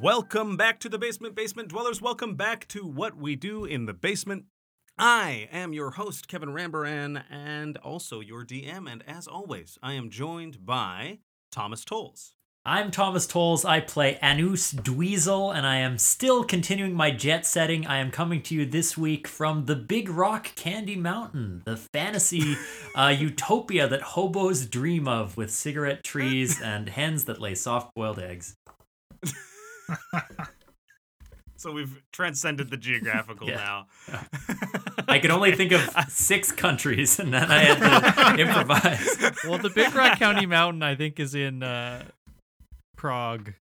Welcome back to the basement, basement dwellers. Welcome back to what we do in the basement. I am your host, Kevin Rambaran, and also your DM. And as always, I am joined by Thomas Tolles. I'm Thomas Tolles. I play Anus Dweezil, and I am still continuing my jet setting. I am coming to you this week from the Big Rock Candy Mountain, the fantasy uh, utopia that hobos dream of with cigarette trees and hens that lay soft boiled eggs. so we've transcended the geographical now. I could only think of six countries, and then I had to improvise. Well, the Big Rock Candy Mountain, I think, is in uh, Prague.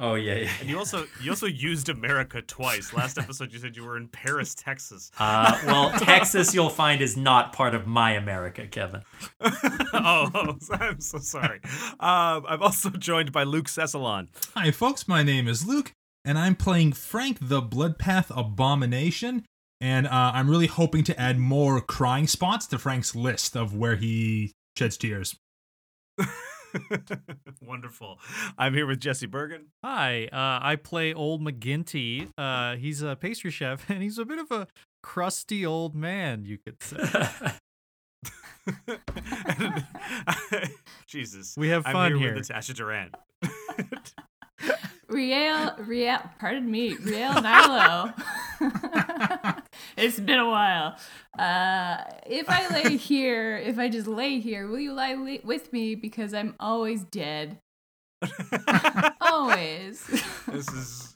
Oh yeah, yeah. And you also you also used America twice. Last episode you said you were in Paris, Texas. Uh, well, Texas, you'll find is not part of my America, Kevin. oh, I'm so sorry. Um, I'm also joined by Luke Cessalon. Hi, folks. My name is Luke, and I'm playing Frank the Bloodpath Abomination. And uh, I'm really hoping to add more crying spots to Frank's list of where he sheds tears. Wonderful. I'm here with Jesse Bergen. Hi, uh, I play Old McGinty. Uh, he's a pastry chef, and he's a bit of a crusty old man, you could say. Jesus. We have fun I'm here, here. with Natasha Duran. Riel, Riel, pardon me, Riel Nilo. it's been a while. Uh, if I lay here, if I just lay here, will you lie li- with me? Because I'm always dead. Always. this is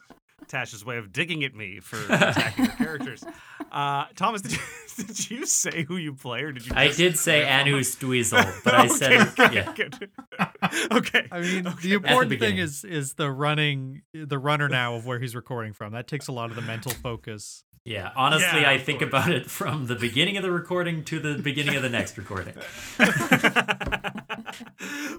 Tasha's way of digging at me for attacking the characters. Uh, Thomas, did you, did you say who you play, or did you? I did say riff on Anus Dweezil, but I said Okay, it. Yeah. good. okay. I mean, Okay. the important thing is is the running, the runner now of where he's recording from. That takes a lot of the mental focus. Yeah, honestly, Yeah, I think course. about it from the beginning of the recording to the beginning of the next recording.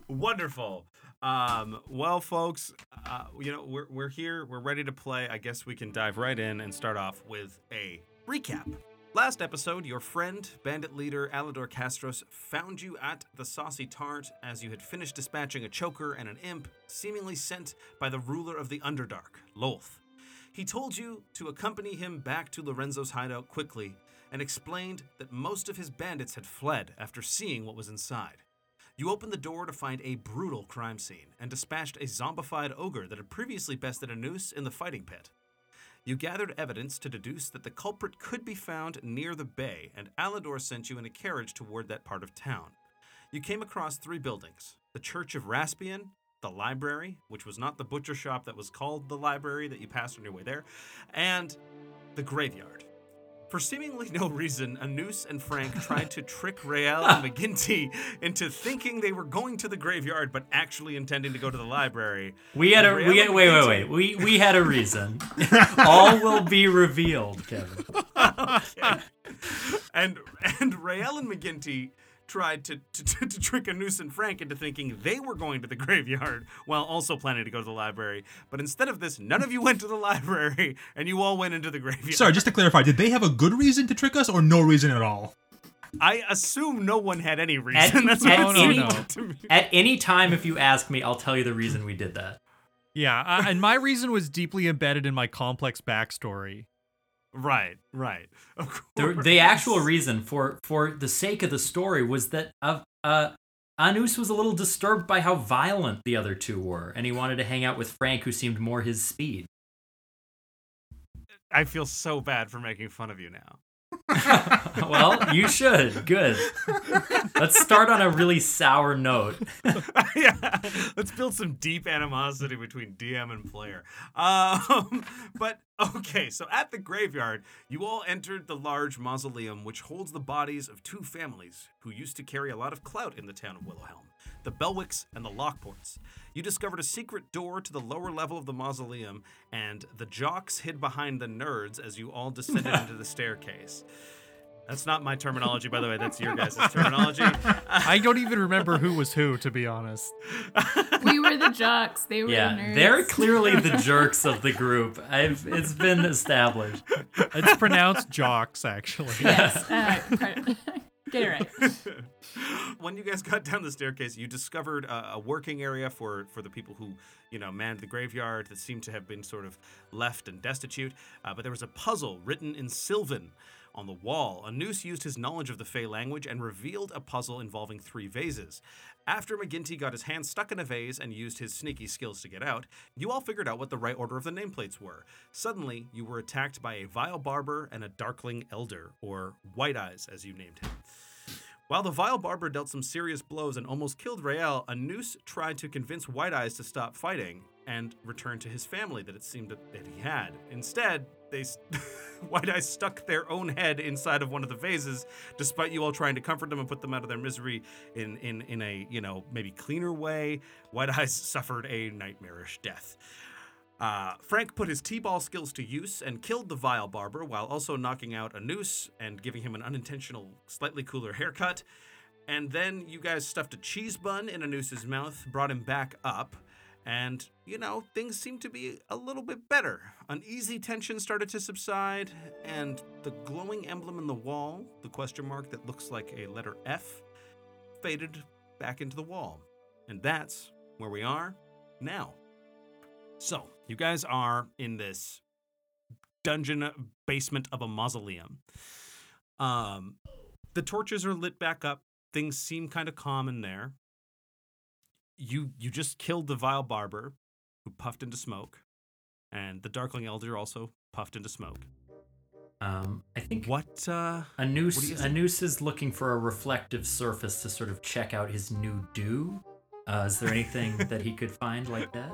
Wonderful. Um, well, folks, uh, you know we're we're here. We're ready to play. I guess we can dive right in and start off with a recap. Last episode, your friend, bandit leader Alador Castros, found you at the Saucy Tart as you had finished dispatching a choker and an imp, seemingly sent by the ruler of the Underdark, Lolth. He told you to accompany him back to Lorenzo's hideout quickly and explained that most of his bandits had fled after seeing what was inside. You opened the door to find a brutal crime scene and dispatched a zombified ogre that had previously bested Anus in the fighting pit. You gathered evidence to deduce that the culprit could be found near the bay, and Alador sent you in a carriage toward that part of town. You came across three buildings the Church of Raspian, the library, which was not the butcher shop that was called the library that you passed on your way there, and the graveyard. For seemingly no reason, Anus and Frank tried to trick Rael and McGinty into thinking they were going to the graveyard, but actually intending to go to the library. We had a Rael we had, wait wait wait we we had a reason. All will be revealed, Kevin. Okay. and and Rael and McGinty tried to, to, to, to trick Anus and Frank into thinking they were going to the graveyard while also planning to go to the library. But instead of this, none of you went to the library and you all went into the graveyard. Sorry, just to clarify, did they have a good reason to trick us or no reason at all? I assume no one had any reason. At, That's at it no, any, no. to me. at any time, if you ask me, I'll tell you the reason we did that. Yeah, uh, and my reason was deeply embedded in my complex backstory. Right, right. Of The, course. the actual reason for for the sake of the story was that uh, uh, Anus was a little disturbed by how violent the other two were, and he wanted to hang out with Frank, who seemed more his speed. I feel so bad for making fun of you now. well, you should. Good. Let's start on a really sour note. yeah, let's build some deep animosity between DM and player. Um, but okay, so at the graveyard, you all entered the large mausoleum which holds the bodies of two families who used to carry a lot of clout in the town of Willowhelm the Belwicks and the Lockports. You discovered a secret door to the lower level of the mausoleum, and the jocks hid behind the nerds as you all descended into the staircase. That's not my terminology, by the way. That's your guys' terminology. I don't even remember who was who, to be honest. We were the jocks. They were Yeah, nerds. they're clearly the jerks of the group. I've it's been established. It's pronounced jocks, actually. yes. Uh. Get it right. when you guys got down the staircase, you discovered a, a working area for for the people who you know manned the graveyard that seemed to have been sort of left and destitute. Uh, but there was a puzzle written in Sylvan on the wall. Anus used his knowledge of the Fey language and revealed a puzzle involving three vases. After McGinty got his hand stuck in a vase and used his sneaky skills to get out, you all figured out what the right order of the nameplates were. Suddenly, you were attacked by a vile barber and a darkling elder, or White Eyes as you named him. While the vile barber dealt some serious blows and almost killed Rael, Anus tried to convince White Eyes to stop fighting and return to his family that it seemed that, he had. Instead, they White Eyes stuck their own head inside of one of the vases, despite you all trying to comfort them and put them out of their misery in in in a you know maybe cleaner way. White Eyes suffered a nightmarish death. Uh, Frank put his T-ball skills to use and killed the vile barber while also knocking out Anus and giving him an unintentional, slightly cooler haircut. And then you guys stuffed a cheese bun in Anus's mouth, brought him back up, and you know things seemed to be a little bit better. Uneasy tension started to subside, and the glowing emblem in the wall, the question mark that looks like a letter F, faded back into the wall. And that's where we are now. So, you guys are in this dungeon basement of a mausoleum. Um, the torches are lit back up. Things seem kind of calm in there. You you just killed the vile barber, who puffed into smoke, and the darkling elder also puffed into smoke. Um, I think What? uh Anus what do you a noose is looking for a reflective surface to sort of check out his new do. Uh, is there anything that he could find like that?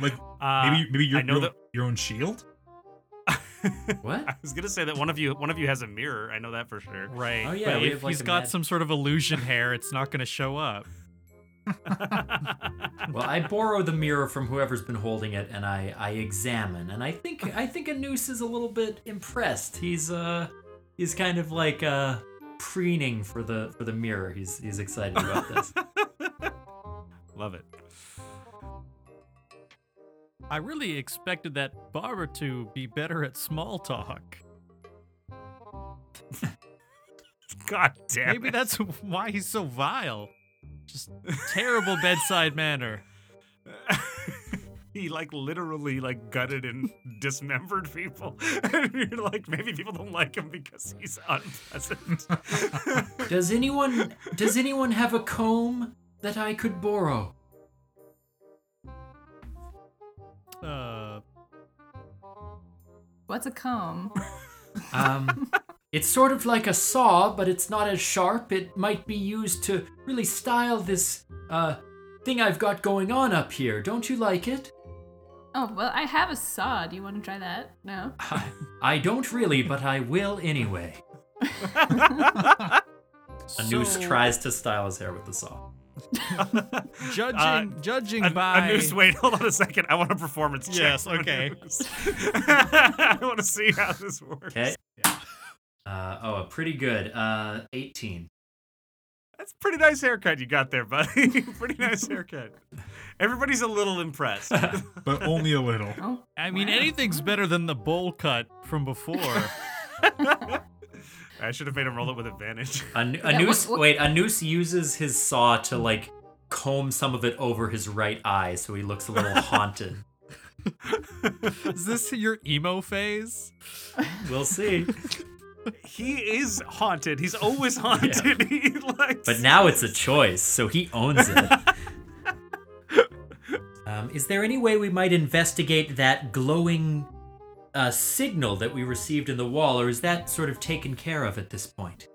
Like Uh, maybe maybe your I know your, that- your own shield. What? I was gonna say that one of you one of you has a mirror. I know that for sure. Right. Oh, yeah, But if have, like, he's a got mad- some sort of illusion hair, it's not going to show up. Well, I borrow the mirror from whoever's been holding it, and I I examine, and I think I think Anus is a little bit impressed. He's uh he's kind of like uh preening for the for the mirror. He's he's excited about this. Love it. I really expected that barber to be better at small talk. God damn. Maybe it. that's why he's so vile. Just terrible bedside manner. he like literally like gutted and dismembered people. and you're like, maybe people don't like him because he's unpleasant. Does anyone does anyone have a comb that I could borrow? Uh, What's a comb? Um, it's sort of like a saw, but it's not as sharp. It might be used to really style this uh thing I've got going on up here. Don't you like it? Oh, well, I have a saw. Do you want to try that? No? I, I don't really, but I will anyway. Anus so, tries to style his hair with the saw. Judging, Uh, judging A, by Anus, wait, hold on a second. I want a performance check. Yes, okay. I want to see how this works. Okay. Uh, oh, a pretty good. Uh, 18. That's a pretty nice haircut you got there, buddy. pretty nice haircut. Everybody's a little impressed. but only a little. Oh, I mean, wow. anything's better than the bowl cut from before. I should have made him roll it with advantage. A, n- a Yeah, noose. what- what- Wait, Anus uses his saw to like comb some of it over his right eye, so he looks a little haunted. Is this your emo phase? We'll see. He is haunted. He's always haunted. He likes. But now it's a choice, so he owns it. Um, is there any way we might investigate that glowing uh, signal that we received in the wall, or is that sort of taken care of at this point?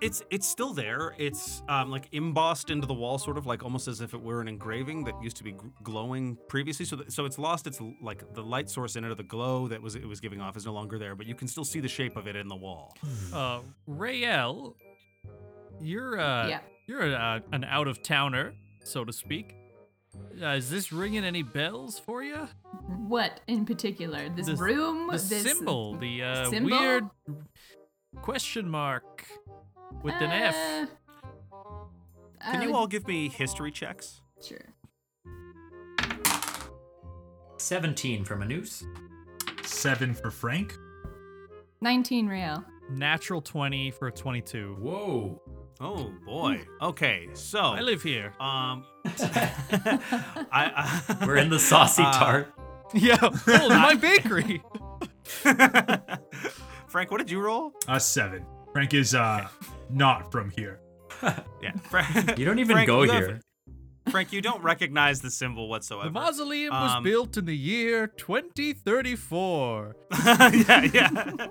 It's it's still there. It's um, like embossed into the wall, sort of like almost as if it were an engraving that used to be g- glowing previously. So th- so it's lost its like the light source in it, or the glow that was it was giving off is no longer there. But you can still see the shape of it in the wall. Uh, Rael, you're uh, Yeah. you're uh, an out of towner, so to speak. Uh, is this ringing any bells for you? What in particular? This The- room? The this symbol, the uh, symbol? weird question mark with an F. Uh, Can you uh, all give me history checks? Sure. 17 from Anus. Seven for Frank. 19 real. Natural 20 for a 22. Whoa. Oh boy. Okay, so I live here. um, I, I We're in the saucy Uh, tart. Yeah, oh, my bakery. Frank, what did you roll? A seven. Frank is uh not from here. Yeah, Frank. You don't even Frank, go you have- here. Frank, you don't recognize the symbol whatsoever. The mausoleum was Um, built in the year 2034. yeah, yeah,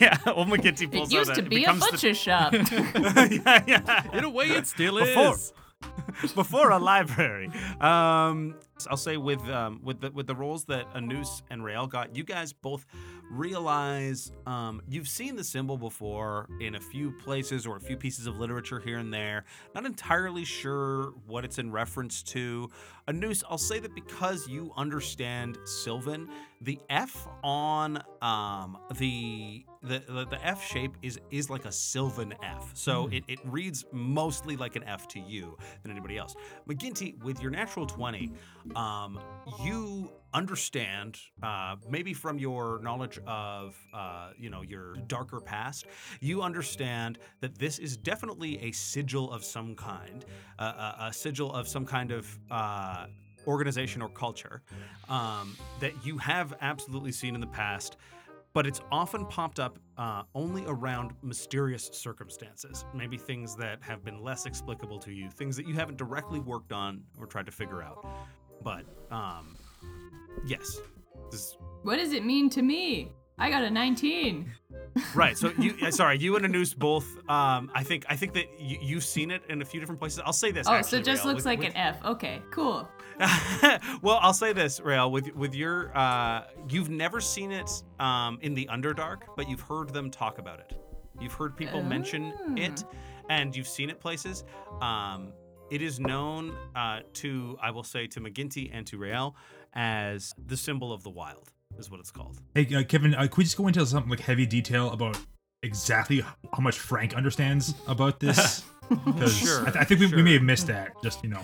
yeah. Old McGinty It pulls used to be a becomes the- butcher shop. yeah, yeah. In a way, it still Before. is. before a library. Um, I'll say with um, with the with the rolls that Anus and Rael got, you guys both realize um, you've seen the symbol before in a few places or a few pieces of literature here and there. Not entirely sure what it's in reference to. Anus, I'll say that because you understand Sylvan, the F on um, the the, the the F shape is is like a Sylvan F. So it, it reads mostly like an F to you than anybody else. McGinty, with your natural 20, um, you understand, uh, maybe from your knowledge of, uh, you know, your darker past, you understand that this is definitely a sigil of some kind, uh, a, a sigil of some kind of uh, organization or culture um, that you have absolutely seen in the past but it's often popped up uh, only around mysterious circumstances. Maybe things that have been less explicable to you, things that you haven't directly worked on or tried to figure out. But um, yes, this, what does it mean to me? I got a 19. right. So you, uh, sorry, you and Anus both. Um, I think I think that you, you've seen it in a few different places. I'll say this. Oh, so it just Rael, looks with- like with- an F. Okay, cool. well, I'll say this, Rael, with with your uh, you've never seen it um, in the Underdark, but you've heard them talk about it. You've heard people mention it, and you've seen it places. Um, it is known uh, to, I will say, to McGinty and to Rael as the symbol of the wild, is what it's called. Hey, uh, Kevin, uh, could we just go into some like heavy detail about exactly how much Frank understands about this? Because Sure, I, th- I think we, we may have missed that. Just you know.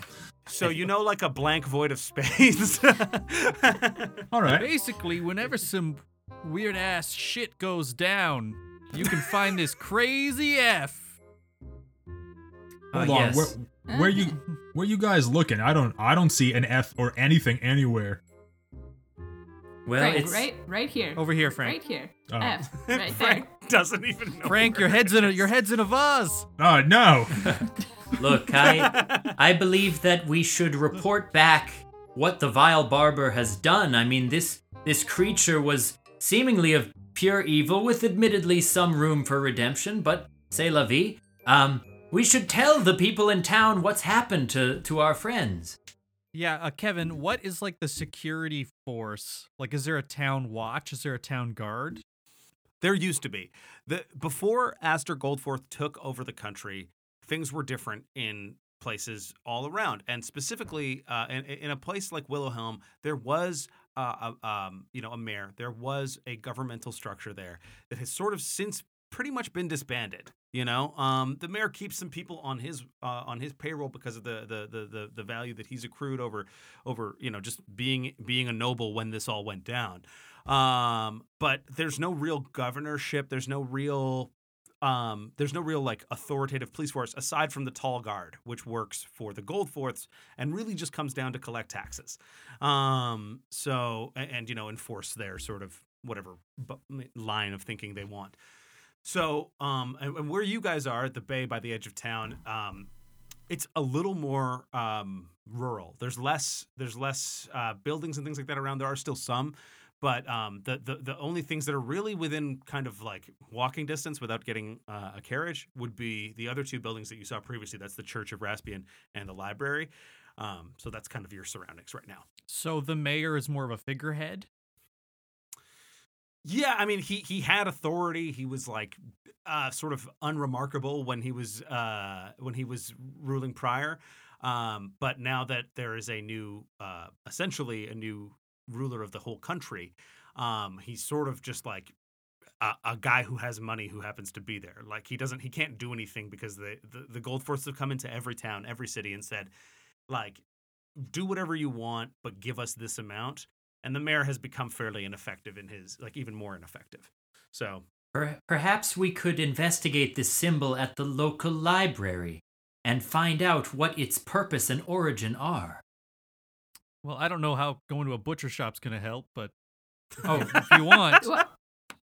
So you know, like a blank void of space. All right. Basically, whenever some weird ass shit goes down, you can find this crazy F. Uh, Hold on. yes. Where, where you where you guys looking? I don't I don't see an F or anything anywhere. Well, right, it's right, right here. Over here, Frank. Right here. Oh. F. Right there. Frank doesn't even know. Frank, your head's in a your head's in a vase. Oh no. Look, I I believe that we should report back what the vile barber has done. I mean, this this creature was seemingly of pure evil, with admittedly some room for redemption, but c'est la vie. Um, we should tell the people in town what's happened to to our friends. Yeah, uh, Kevin, what is like the security force? Like, is there a town watch? Is there a town guard? There used to be. The before Astor Goldforth took over the country, things were different in places all around, and specifically uh, in, in a place like Willowhelm, there was. Uh, a, um, you know, a mayor. There was a governmental structure there that has sort of since pretty much been disbanded. You know, um, the mayor keeps some people on his uh, on his payroll because of the, the the the the value that he's accrued over over you know just being being a noble when this all went down. Um, but there's no real governorship. There's no real um, there's no real like authoritative police force aside from the tall guard, which works for the Goldforths and really just comes down to collect taxes. Um, so and, and you know enforce their sort of whatever bu- line of thinking they want. So um, and, and where you guys are at the bay by the edge of town, um, it's a little more um, rural. There's less there's less uh, buildings and things like that around. There are still some, but um, the, the the only things that are really within kind of like walking distance without getting uh, a carriage would be the other two buildings that you saw previously. That's the Church of Raspian and the library. Um, so that's kind of your surroundings right now. So the mayor is more of a figurehead. Yeah, I mean, he he had authority. He was like uh, sort of unremarkable when he was uh, when he was ruling prior. Um, but now that there is a new, uh, essentially a new ruler of the whole country, um, he's sort of just like a, a guy who has money who happens to be there. Like he doesn't, he can't do anything because the the, the Goldforths have come into every town, every city, and said, like, do whatever you want, but give us this amount. And the mayor has become fairly ineffective in his, like even more ineffective. So perhaps we could investigate this symbol at the local library and find out what its purpose and origin are. Well, I don't know how going to a butcher shop's gonna help, but Oh, if you want, Well,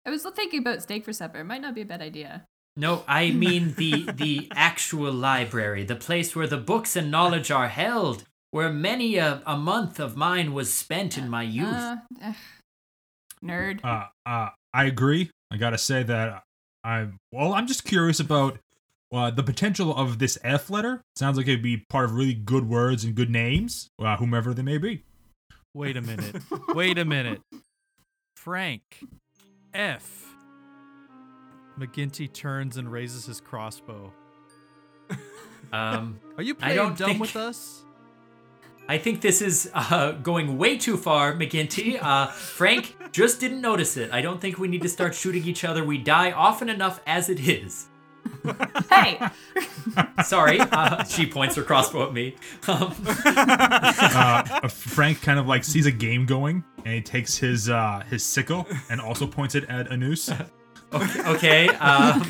I was thinking about steak for supper. It might not be a bad idea. no, I mean the the actual library, the place where the books and knowledge are held, where many a, a month of mine was spent in my youth. Uh, ugh. nerd. Uh, uh, I agree. I gotta say that I'm. Well, I'm just curious about uh, the potential of this F letter. Sounds like it'd be part of really good words and good names, uh, whomever they may be. wait a minute. Wait a minute. Frank. F. McGinty turns and raises his crossbow. Um, Are you I playing don't dumb think- with us? I think this is uh, going way too far, McGinty. Uh, Frank just didn't notice it. I don't think we need to start shooting each other. We die often enough as it is. Hey, Sorry. Uh, she points her crossbow at me. Um, Uh, Frank kind of like sees a game going, and he takes his uh, his sickle and also points it at Anus. okay. okay um,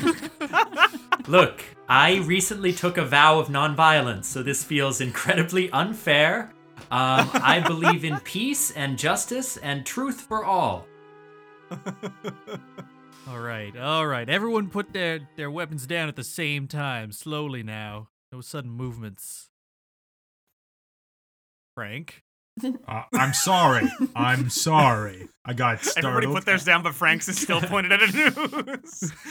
look, I recently took a vow of nonviolence, so this feels incredibly unfair. Um, I believe in peace and justice and truth for all. All right, all right. Everyone put their, their weapons down at the same time, slowly now. No sudden movements. Frank? Uh, I'm sorry. I'm sorry. I got startled. everybody put theirs down, but Frank's is still pointed at Anus.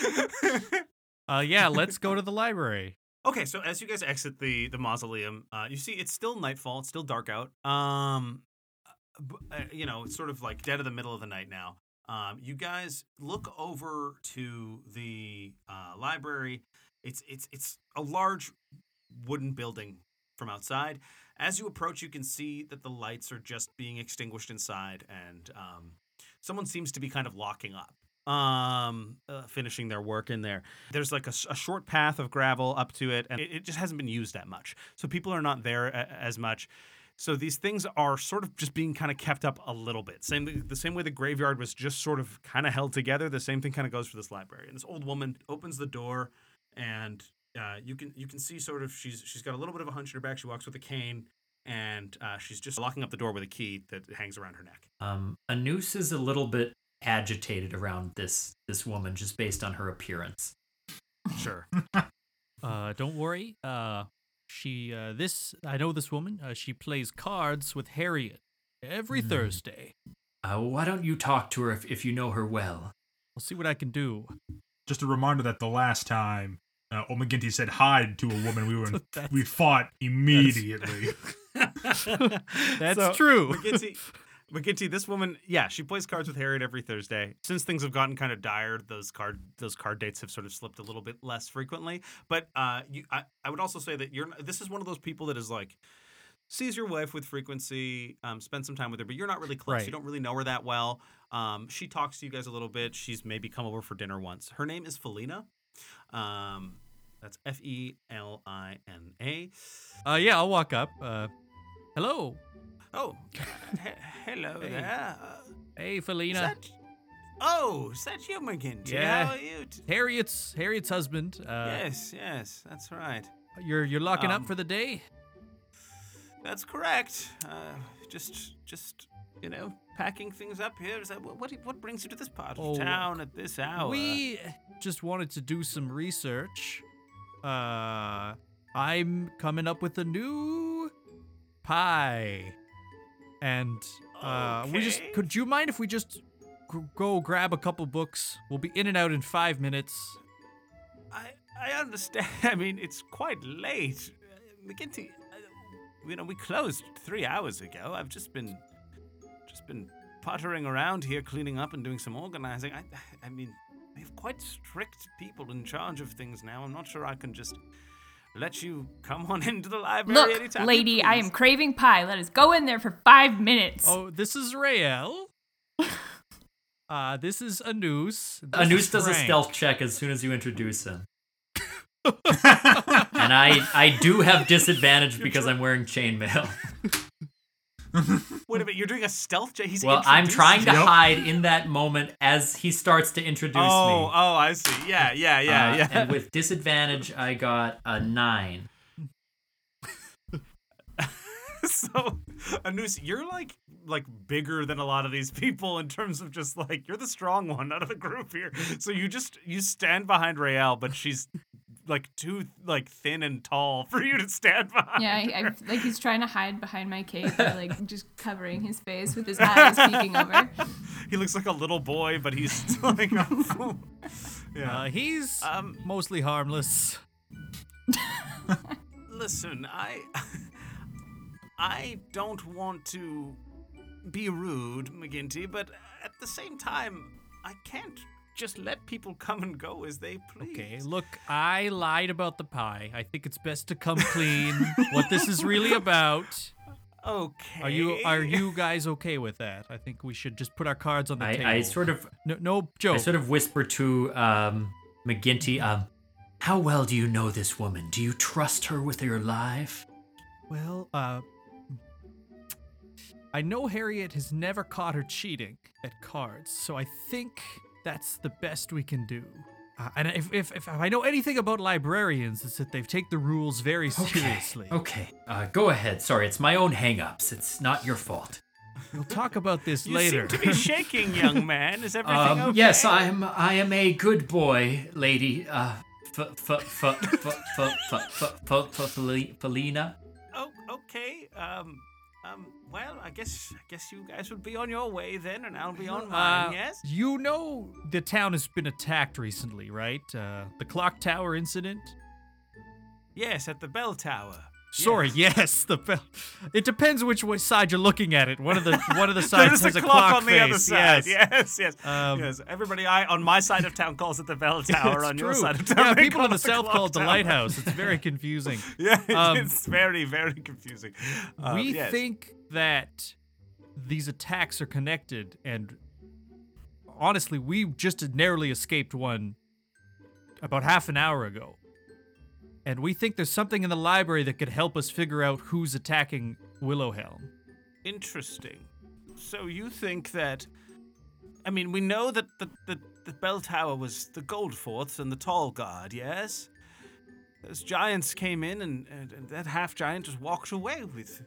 Uh, yeah, let's go to the library. Okay, so as you guys exit the the mausoleum, uh, you see it's still nightfall. It's still dark out. Um, b- uh, you know, it's sort of like dead of the middle of the night now. Um, you guys look over to the uh, library. It's it's it's a large wooden building from outside. As you approach, you can see that the lights are just being extinguished inside, and um, someone seems to be kind of locking up, um, uh, finishing their work in there. There's like a short path of gravel up to it, and it, it just hasn't been used that much. So people are not there a, as much. So these things are sort of just being kind of kept up a little bit. Same the same way the graveyard was just sort of kind of held together. The same thing kind of goes for this library. And this old woman opens the door, and uh, you can you can see sort of she's she's got a little bit of a hunch in her back. She walks with a cane, and uh, she's just locking up the door with a key that hangs around her neck. Um, Anus is a little bit agitated around this this woman just based on her appearance. Sure. Uh, don't worry. Uh, she, uh, this, I know this woman. Uh, she plays cards with Harriet every Hmm. Thursday. Uh, why don't you talk to her if, if you know her well? I'll see what I can do. Just a reminder that the last time uh, Old said hi to a woman, we were in, That's- we fought immediately. That's So, true. McGinty, McGinty, this woman, yeah, she plays cards with Harriet every Thursday. Since things have gotten kind of dire, those card those card dates have sort of slipped a little bit less frequently. But uh, you, I, I would also say that you're this is one of those people that is like sees your wife with frequency, um, spend some time with her, but you're not really close. Right. You don't really know her that well. Um, she talks to you guys a little bit. She's maybe come over for dinner once. Her name is Felina. Um, that's F E L I N A. Uh, yeah, I'll walk up. Uh, hello. Oh, he- hello Hey. there. Hey, Is Felina. that- oh, is that you, McGinty? Yeah. How are you? t- Harriet's Harriet's husband. Uh, yes, yes, that's right. You're you're locking Um, up for the day. That's correct. Uh, just, just, you know, packing things up here. Is that what? What, what brings you to this part of Oh, town at this hour? We just wanted to do some research. Uh, I'm coming up with a new pie, and uh, we just could you mind if we just g- go grab a couple books? We'll be in and out in five minutes. I, I understand. I mean, it's quite late. Uh, McGinty, uh, you know, we closed three hours ago. I've just been, just been pottering around here, cleaning up and doing some organizing. I, I mean, we have quite strict people in charge of things now. I'm not sure I can just let you come on into the library Look, anytime. you lady, I am craving pie. Let us go in there for five minutes. Oh, this is Rael. Uh, this is Anus. This Anus is does a stealth check as soon as you introduce him. and I I do have disadvantage because I'm wearing chainmail. Wait a minute, you're doing a stealth check. He's Well, I'm trying to you. hide in that moment as he starts to introduce Oh, me. oh, I see. Yeah, yeah, yeah, Uh, yeah. And with disadvantage, I got a nine. so, Anus, you're like like bigger than a lot of these people in terms of just like you're the strong one out of the group here. So you just you stand behind Rael, but she's like too like thin and tall for you to stand behind. Yeah, I. I, like he's trying to hide behind my cape, or like just covering his face with his eyes peeking over. he looks like a little boy, but he's like yeah. Uh, he's Um, mostly harmless. Listen, I I don't want to be rude, McGinty, but at the same time, I can't just let people come and go as they please. Okay, look, I lied about the pie. I think it's best to come clean. what this is really about. Okay. Are you are you guys okay with that? I think we should just put our cards on the table. I, I sort of no, no joke. I sort of whisper to um, McGinty, um, how well do you know this woman? Do you trust her with your life? Well, uh, I know Harriet has never caught her cheating at cards, so I think that's the best we can do. Uh, and if, if, if, I know anything about librarians, it's that they take the rules very seriously. Okay, uh, go ahead. Sorry, it's my own hang-ups. It's not your fault. We'll talk about this you later. You seem to be shaking, young man. Is everything um, okay? Yes, I am. I am a good boy, lady. Felina. Oh, okay. Um, um, well, I guess I guess you guys would be on your way then, and I'll be on mine. Uh, yes. You know the town has been attacked recently, right? Uh, the clock tower incident. Yes, at the bell tower. Sorry, Yes. yes, the bell. It depends which way side you're looking at it. One of the one of the sides has a a clock, clock on the other side. Yes. Yes, yes, Um, yes. Everybody, I on my side of town calls it the bell tower. It's on your side of town, yeah, people in the it south call it the lighthouse. It's very confusing. Yeah, Um, it's very, very confusing. Uh, we yes. think that these attacks are connected, and honestly, we just narrowly escaped one about half an hour ago. And we think there's something in the library that could help us figure out who's attacking Willowhelm. Interesting. So you think that? I mean, we know that the the, the bell tower was the Goldforths and the Tall Guard. Yes. Those giants came in, and, and, and that half giant just walked away with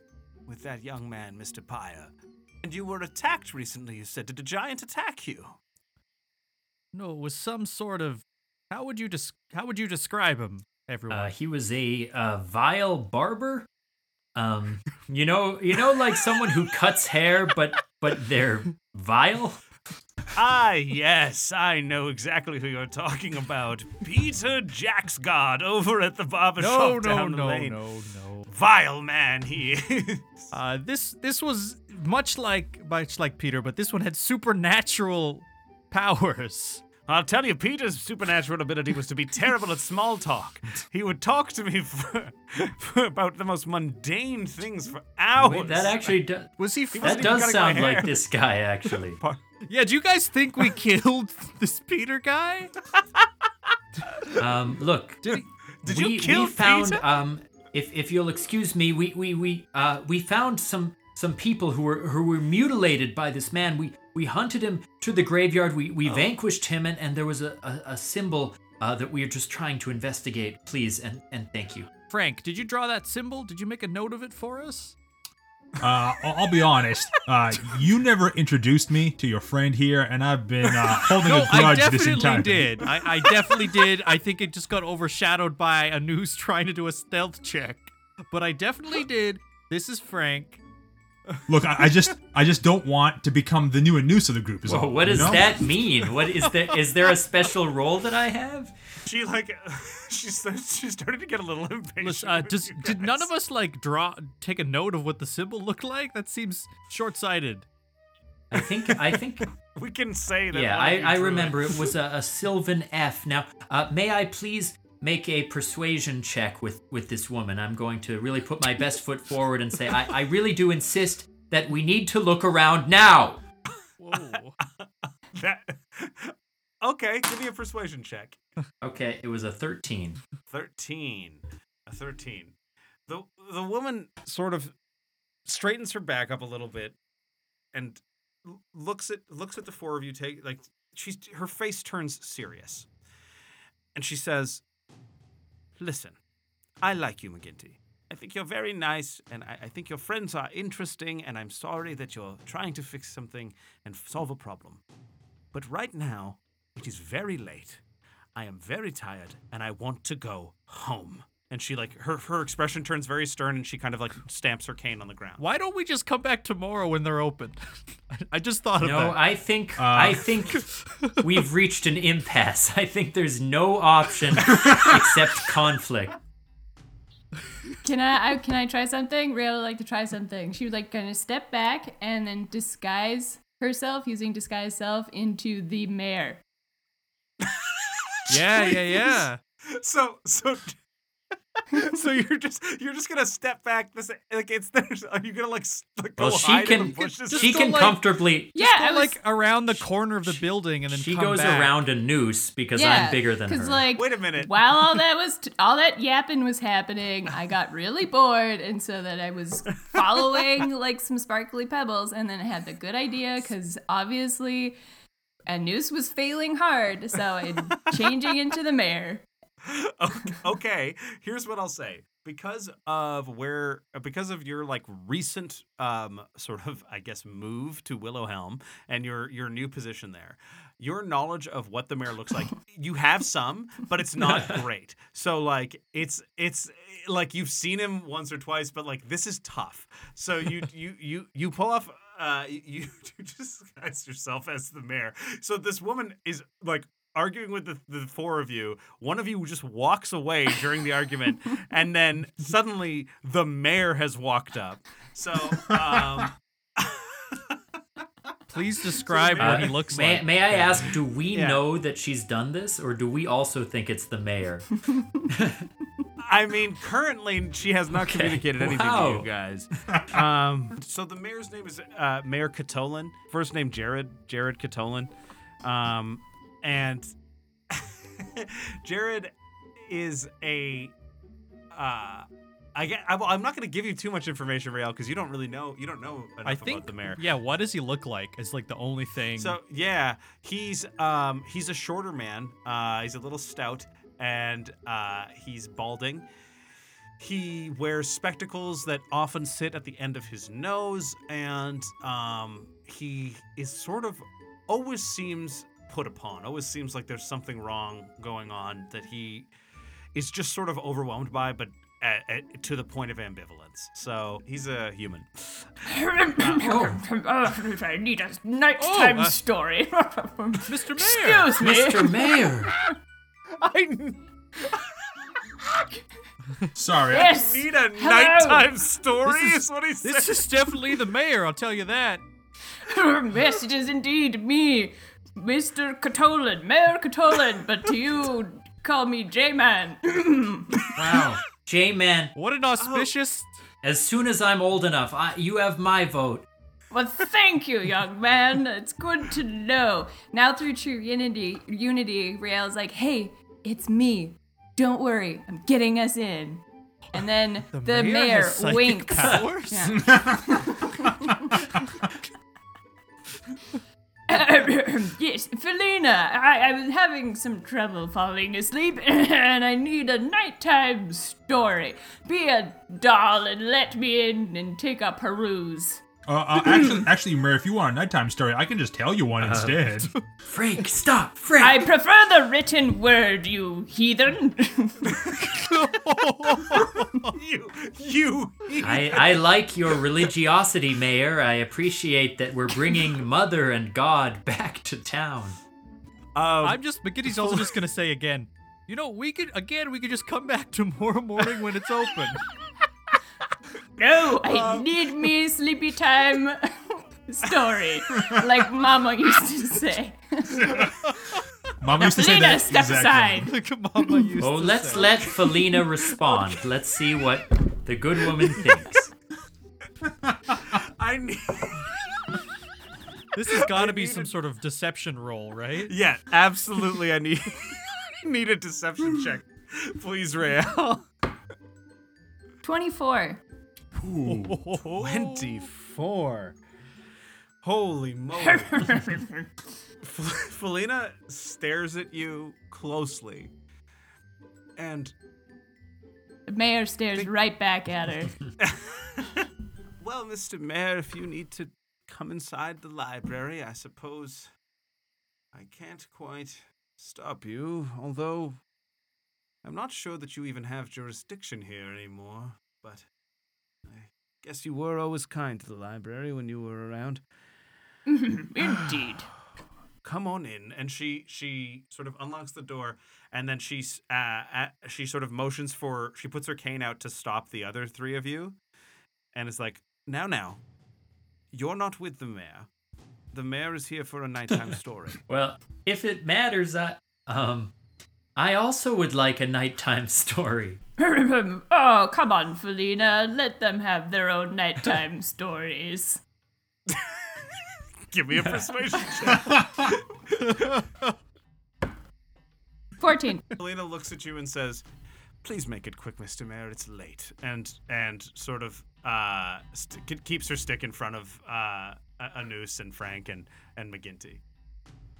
with that young man, Mister Pyre. And you were attacked recently. You said, did a giant attack you? No, it was some sort of. How would you des- How would you describe him, everyone? Uh, he was a uh, vile barber. Um, you know, you know, like someone who cuts hair, but but they're vile. Ah, yes, I know exactly who you're talking about. Peter Jacksgard over at the barber no, shop no, down the no, lane. no, no. Vile man he is. Uh, this this was much like much like Peter, but this one had supernatural powers. I'll tell you, Peter's supernatural ability was to be terrible at small talk. He would talk to me for, for about the most mundane things for hours. Wait, that actually do- Was he? wasn't that does sound like this guy actually. yeah. Do you guys think we killed this Peter guy? Um, look, Did? Did we, you kill we found Peter? um if if you'll excuse me we we we uh we found some some people who were who were mutilated by this man we we hunted him to the graveyard we Oh. we vanquished him and, and there was a, a, a symbol uh, that we are just trying to investigate please and and thank you Frank, did you draw that symbol? Did you make a note of it for us? Uh, I'll, I'll be honest. Uh, you never introduced me to your friend here, and I've been uh, holding No, a I grudge this entire. Time. I definitely did. I, I definitely did. I think it just got overshadowed by Anus trying to do a stealth check. But I definitely did. This is Frank. Look, I, I just, I just don't want to become the new and Anus of the group. Is Whoa, all, what you does know? that mean what is there is there a special role that i have She like, she started, she started to get a little impatient. Listen, uh, with does, you did none of us like draw, take a note of what the symbol looked like? That seems short-sighted. i think i think We can say that. yeah i i drew it. remember it was a, a sylvan f now uh may i please make a persuasion check with with this woman i'm going to really put my best foot forward and say i i really do insist that we need to look around now Whoa. That, okay, give me a persuasion check. okay it was a 13 Thirteen. A thirteen. The the woman sort of straightens her back up a little bit and looks at looks at the four of you take like she's her face turns serious and she says listen i like you mcginty i think you're very nice and I, I think your friends are interesting and i'm sorry that you're trying to fix something and solve a problem but right now it is very late i am very tired and i want to go home and she like her her expression turns very stern and she kind of like stamps her cane on the ground Why don't we just come back tomorrow when they're open? I just thought of that. No. I think uh, I think we've reached an impasse. I think there's no option except conflict. Can I, I can I try something? Ria would like to try something. She would like kind of step back and then disguise herself using disguise self into the mayor. Yeah, yeah, yeah. so so so you're just you're just gonna step back this like it's there's are you gonna like, s- like go Well, she hide in can the bushes she go, can like- comfortably Yeah, Go I was, like around the corner of the building and then she come goes back. around Anus because yeah, I'm bigger than her. Cause like wait a minute while all that was t- all that yapping was happening, I got really bored, and so that I was following like some sparkly pebbles, and then I had the good idea because obviously. Anus was failing hard, so I'm changing into the mayor. okay, okay, here's what I'll say. Because of where, because of your like recent, um, sort of, I guess, move to Willowhelm and your your new position there, your knowledge of what the mayor looks like, you have some, but it's not great. So like, it's it's like you've seen him once or twice, but like this is tough. So you you you you pull off. Uh, you, you disguise yourself as the mayor. So this woman is like arguing with the, the four of you. One of you just walks away during the argument, and then suddenly the mayor has walked up. So, um, Please describe Uh, what he looks may, like. may I ask, do we Yeah. know that she's done this, or do we also think it's the mayor? I mean, currently she has not Okay. communicated anything to you guys. Um, so the mayor's name is uh, Mayor Catolin. First name Jared, Jared Catolin, um, and Jared is a. Uh, I get, I, I'm not going to give you too much information, Rael, because you don't really know. You don't know enough I think about the mayor. Yeah, what does he look like? Is like the only thing. So yeah, he's um he's a shorter man. Uh, he's a little stout, and uh, he's balding. He wears spectacles that often sit at the end of his nose, and um, he is sort of always seems put upon. Always seems like there's something wrong going on that he is just sort of overwhelmed by, but at, at, to the point of ambivalence. So he's a human. I need a nighttime Oh, uh, story. Mr. Mayor. Excuse me. Mr. Mayor! I Sorry. Yes. need a Hello. nighttime story. This Is, is- what he said. This is definitely the mayor, I'll tell you that. yes, it is indeed me, Mr. Catolin, Mayor Catolin, but to you, call me J-Man. Wow. J-Man, What an auspicious. as soon as I'm old enough, I, you have my vote. well, thank you, young man. It's good to know. Now through true unity, unity, Riel's like, hey, it's me. Don't worry, I'm getting us in. And then the, mayor, has psychic winks. yes, Felina, I, I was having some trouble falling asleep and I need a nighttime story. Be a doll and let me in and take a peruse. Uh, uh, actually, actually, Mayor, if you want a nighttime story, I can just tell you one Uh-huh. instead. Frank, stop! Frank! I prefer the written word, you heathen. you, you. I, I like your religiosity, Mayor. I appreciate that we're bringing Mother and God back to town. Um, I'm just, McGinty's also just gonna say again. You know, we could, again, we could just come back tomorrow morning when it's open. no, I um, need me sleepy time story, like Mama used to say. Mama Now, used to say Felina, that step exactly. aside. Like Mama used Oh, to let's say. let Felina respond. Let's see what the good woman thinks. I need. This has got to be some sort of deception roll, right? Yeah, absolutely. I need. I need a deception check, please, Rael. 24. Ooh. 24. Holy moly. F- Felina stares at you closely. And, The mayor stares right back at her. well, Mr. Mayor, if you need to come inside the library, I suppose I can't quite stop you, although I'm not sure that you even have jurisdiction here anymore, but I guess you were always kind to the library when you were around. Indeed. come on in and she she sort of unlocks the door and then she's uh, uh she sort of motions for she puts her cane out to stop the other three of you and is like now now you're not with the mayor the mayor is here for a nighttime story Well, if it matters, I um, I also would like a nighttime story. oh, come on, Felina. Let them have their own nighttime stories. give me a persuasion check 14. Felina looks at you and says please make it quick mr mayor it's late and and sort of uh st- keeps her stick in front of uh Anus and frank and and mcginty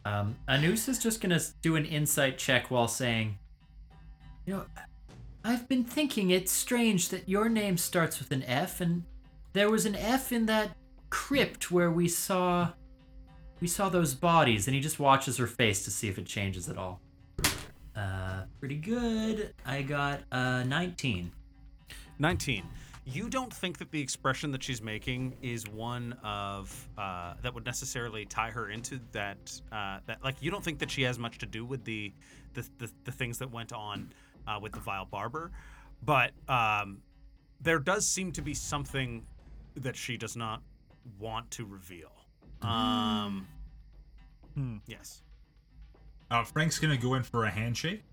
Um, Anus is just gonna do an insight check while saying, "You know, I've been thinking it's strange that your name starts with an F, and there was an F in that crypt where we saw, we saw those bodies." And he just watches her face to see if it changes at all. Uh, pretty good. I got uh 19. 19 you don't think that the expression that she's making is one of uh, that would necessarily tie her into that uh, that like you don't think that she has much to do with the the, the, the things that went on uh, with the vile barber but um, there does seem to be something that she does not want to reveal um, Hmm. yes Uh, Frank's gonna go in for a handshake.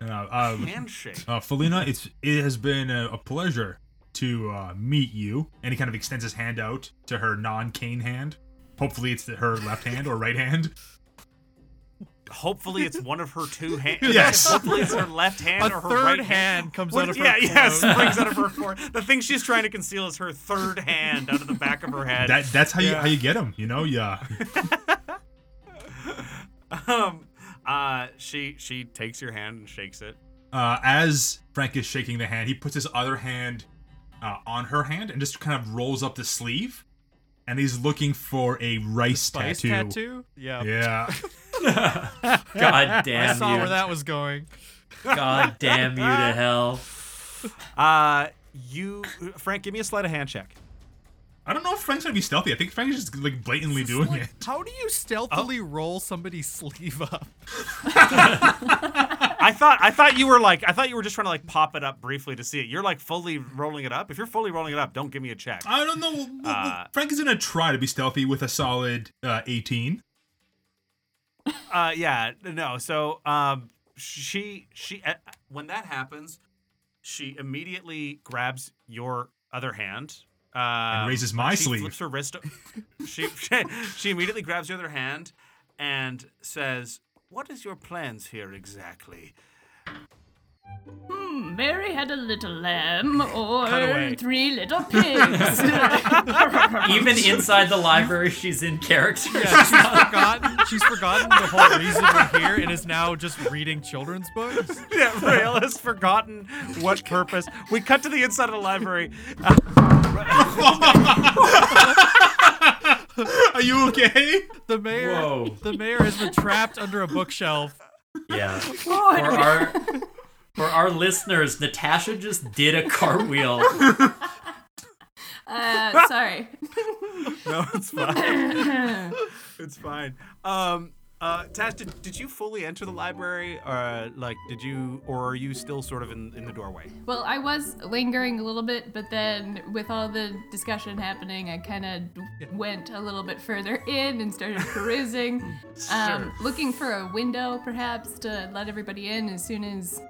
Uh, uh, handshake uh, Felina, it's it has been a, a pleasure to uh, meet you. And he kind of extends his hand out to her non-cane hand. Hopefully, it's the, her left hand or right hand. hopefully it's one of her two hands Yes. hopefully it's her left hand A or her third right hand comes What- out of her. yeah, yeah, throat. springs out of her forehead. The thing she's trying to conceal is her third hand out of the back of her head. That that's how you how you get him. You know, yeah. um, uh, she she takes your hand and shakes it. Uh, as Frank is shaking the hand, he puts his other hand uh, on her hand and just kind of rolls up the sleeve, and he's looking for a rice Spice tattoo. tattoo? Yeah. Yeah. God damn I saw you! where that was going. God damn you to hell! Uh, you, Frank, give me a sleight of hand check. I don't know if Frank's gonna be stealthy. I think Frank's just like blatantly doing Like, it. How do you stealthily roll somebody's sleeve up? I thought I thought you were like I thought you were just trying to like pop it up briefly to see it. You're like fully rolling it up. If you're fully rolling it up, don't give me a check. I don't know. Well, well, Uh, Frank is gonna try to be stealthy with a solid uh, 18. Uh, yeah, no. So, um, she she uh, when that happens, she immediately grabs your other hand uh, And raises my she sleeve. Flips her wrist. she, she she immediately grabs the other hand and says, "What is your plans here exactly?" Hmm, Mary had a little lamb or Cut three little pigs. Even inside the library, she's in character. Yeah, she's forgotten. She's forgotten the whole reason we're here and is now just reading children's books. Yeah, Rael has forgotten what purpose. We cut to the inside of the library. Are you okay? The mayor. Whoa. The mayor has been trapped under a bookshelf. Yeah. For our for our listeners, Natasha just did a cartwheel. uh, sorry. No, it's fine. it's fine. Um, uh, Tash, did, did you fully enter the library, or like, did you, or are you still sort of in, in the doorway? Well, I was lingering a little bit, but then with all the discussion happening, I kind of went a little bit further in and started perusing, um, looking for a window perhaps to let everybody in as soon as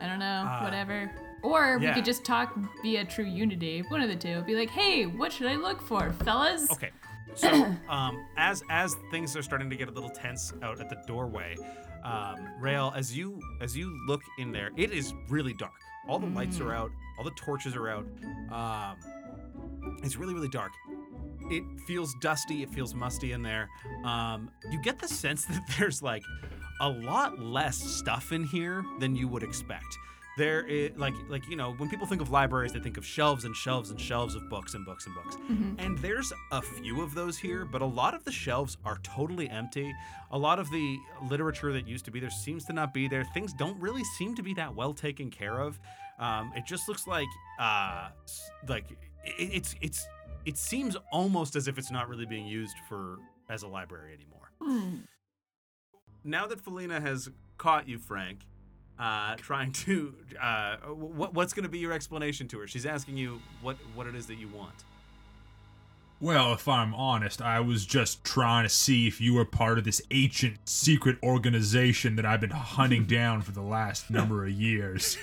I don't know, Ah. whatever. Or we could just talk via True Unity, one of the two. Be like, hey, what should I look for, fellas? Okay. So, um, as as things are starting to get a little tense out at the doorway, um, Rael, as you as you look in there, it is really dark. All the lights are out, all the torches are out. Um, it's really, really dark. It feels dusty, it feels musty in there. Um, you get the sense that there's like a lot less stuff in here than you would expect. There is like like you know, when people think of libraries, they think of shelves and shelves and shelves of books and books and books. And there's a few of those here, but a lot of the shelves are totally empty. A lot of the literature that used to be there seems to not be there. Things don't really seem to be that well taken care of. Um, it just looks like uh, like it, it's it's it seems almost as if it's not really being used for as a library anymore. Now that Felina has caught you, Frank, uh, trying to uh, what, what's going to be your explanation to her? She's asking you what what it is that you want. Well, if I'm honest, I was just trying to see if you were part of this ancient secret organization that I've been hunting down for the last number of years.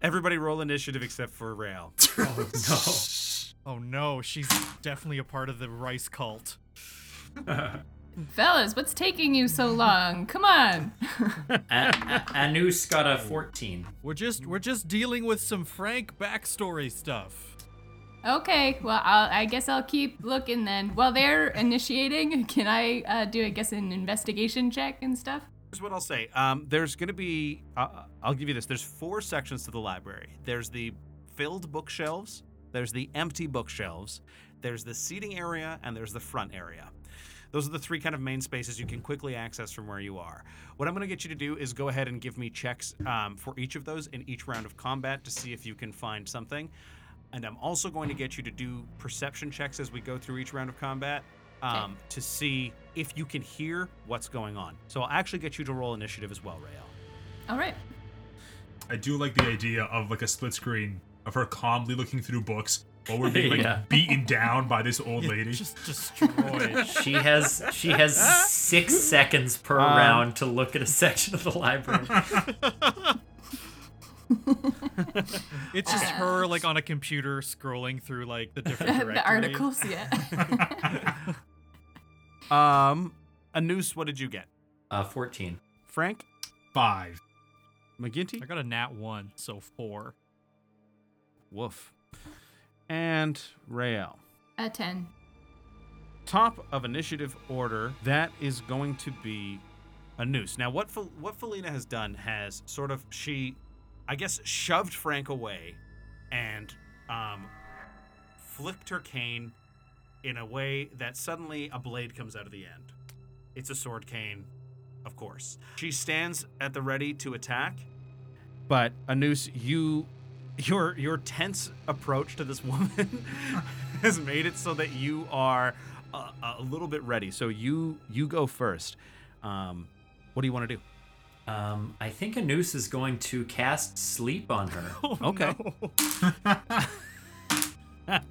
Everybody roll initiative except for Rael. Oh no. Oh no, she's definitely a part of the rice cult. Fellas, what's taking you so long? Come on. A- A- Anus got a 14. We're just we're just dealing with some Frank backstory stuff. Okay, well, I'll, I guess I'll keep looking then. While they're initiating, can I uh, do, I guess, an investigation check and stuff? Here's what I'll say. Um, there's going to be. Uh, I'll give you this. There's four sections to the library. There's the filled bookshelves. There's the empty bookshelves. There's the seating area, and there's the front area. Those are the three kind of main spaces you can quickly access from where you are. What I'm going to get you to do is go ahead and give me checks um, for each of those in each round of combat to see if you can find something. And I'm also going to get you to do perception checks as we go through each round of combat um, to see if you can hear what's going on. So I'll actually get you to roll initiative as well, Rael. All right. I do like the idea of like a split screen of her calmly looking through books while we're being like Yeah. beaten down by this old lady. Just destroyed. She has she has six seconds per Um, round to look at a section of the library. it's just her like on a computer scrolling through like the different directories. the articles, yeah. Um, Anus, what did you get? Uh, 14. Frank, Five. McGinty, I got a nat one, so four. Woof, and Rael. A 10. Top of initiative order, that is going to be Anus. Now, what Fel- what Felina has done has sort of she, I guess, shoved Frank away, and um, flipped her cane in a way that suddenly a blade comes out of the end. It's a sword cane, of course. She stands at the ready to attack, but Anus, you your your tense approach to this woman has made it so that you are a, a little bit ready. So you you go first. Um, what do you want to do? Um, I think Anus is going to cast sleep on her. Okay.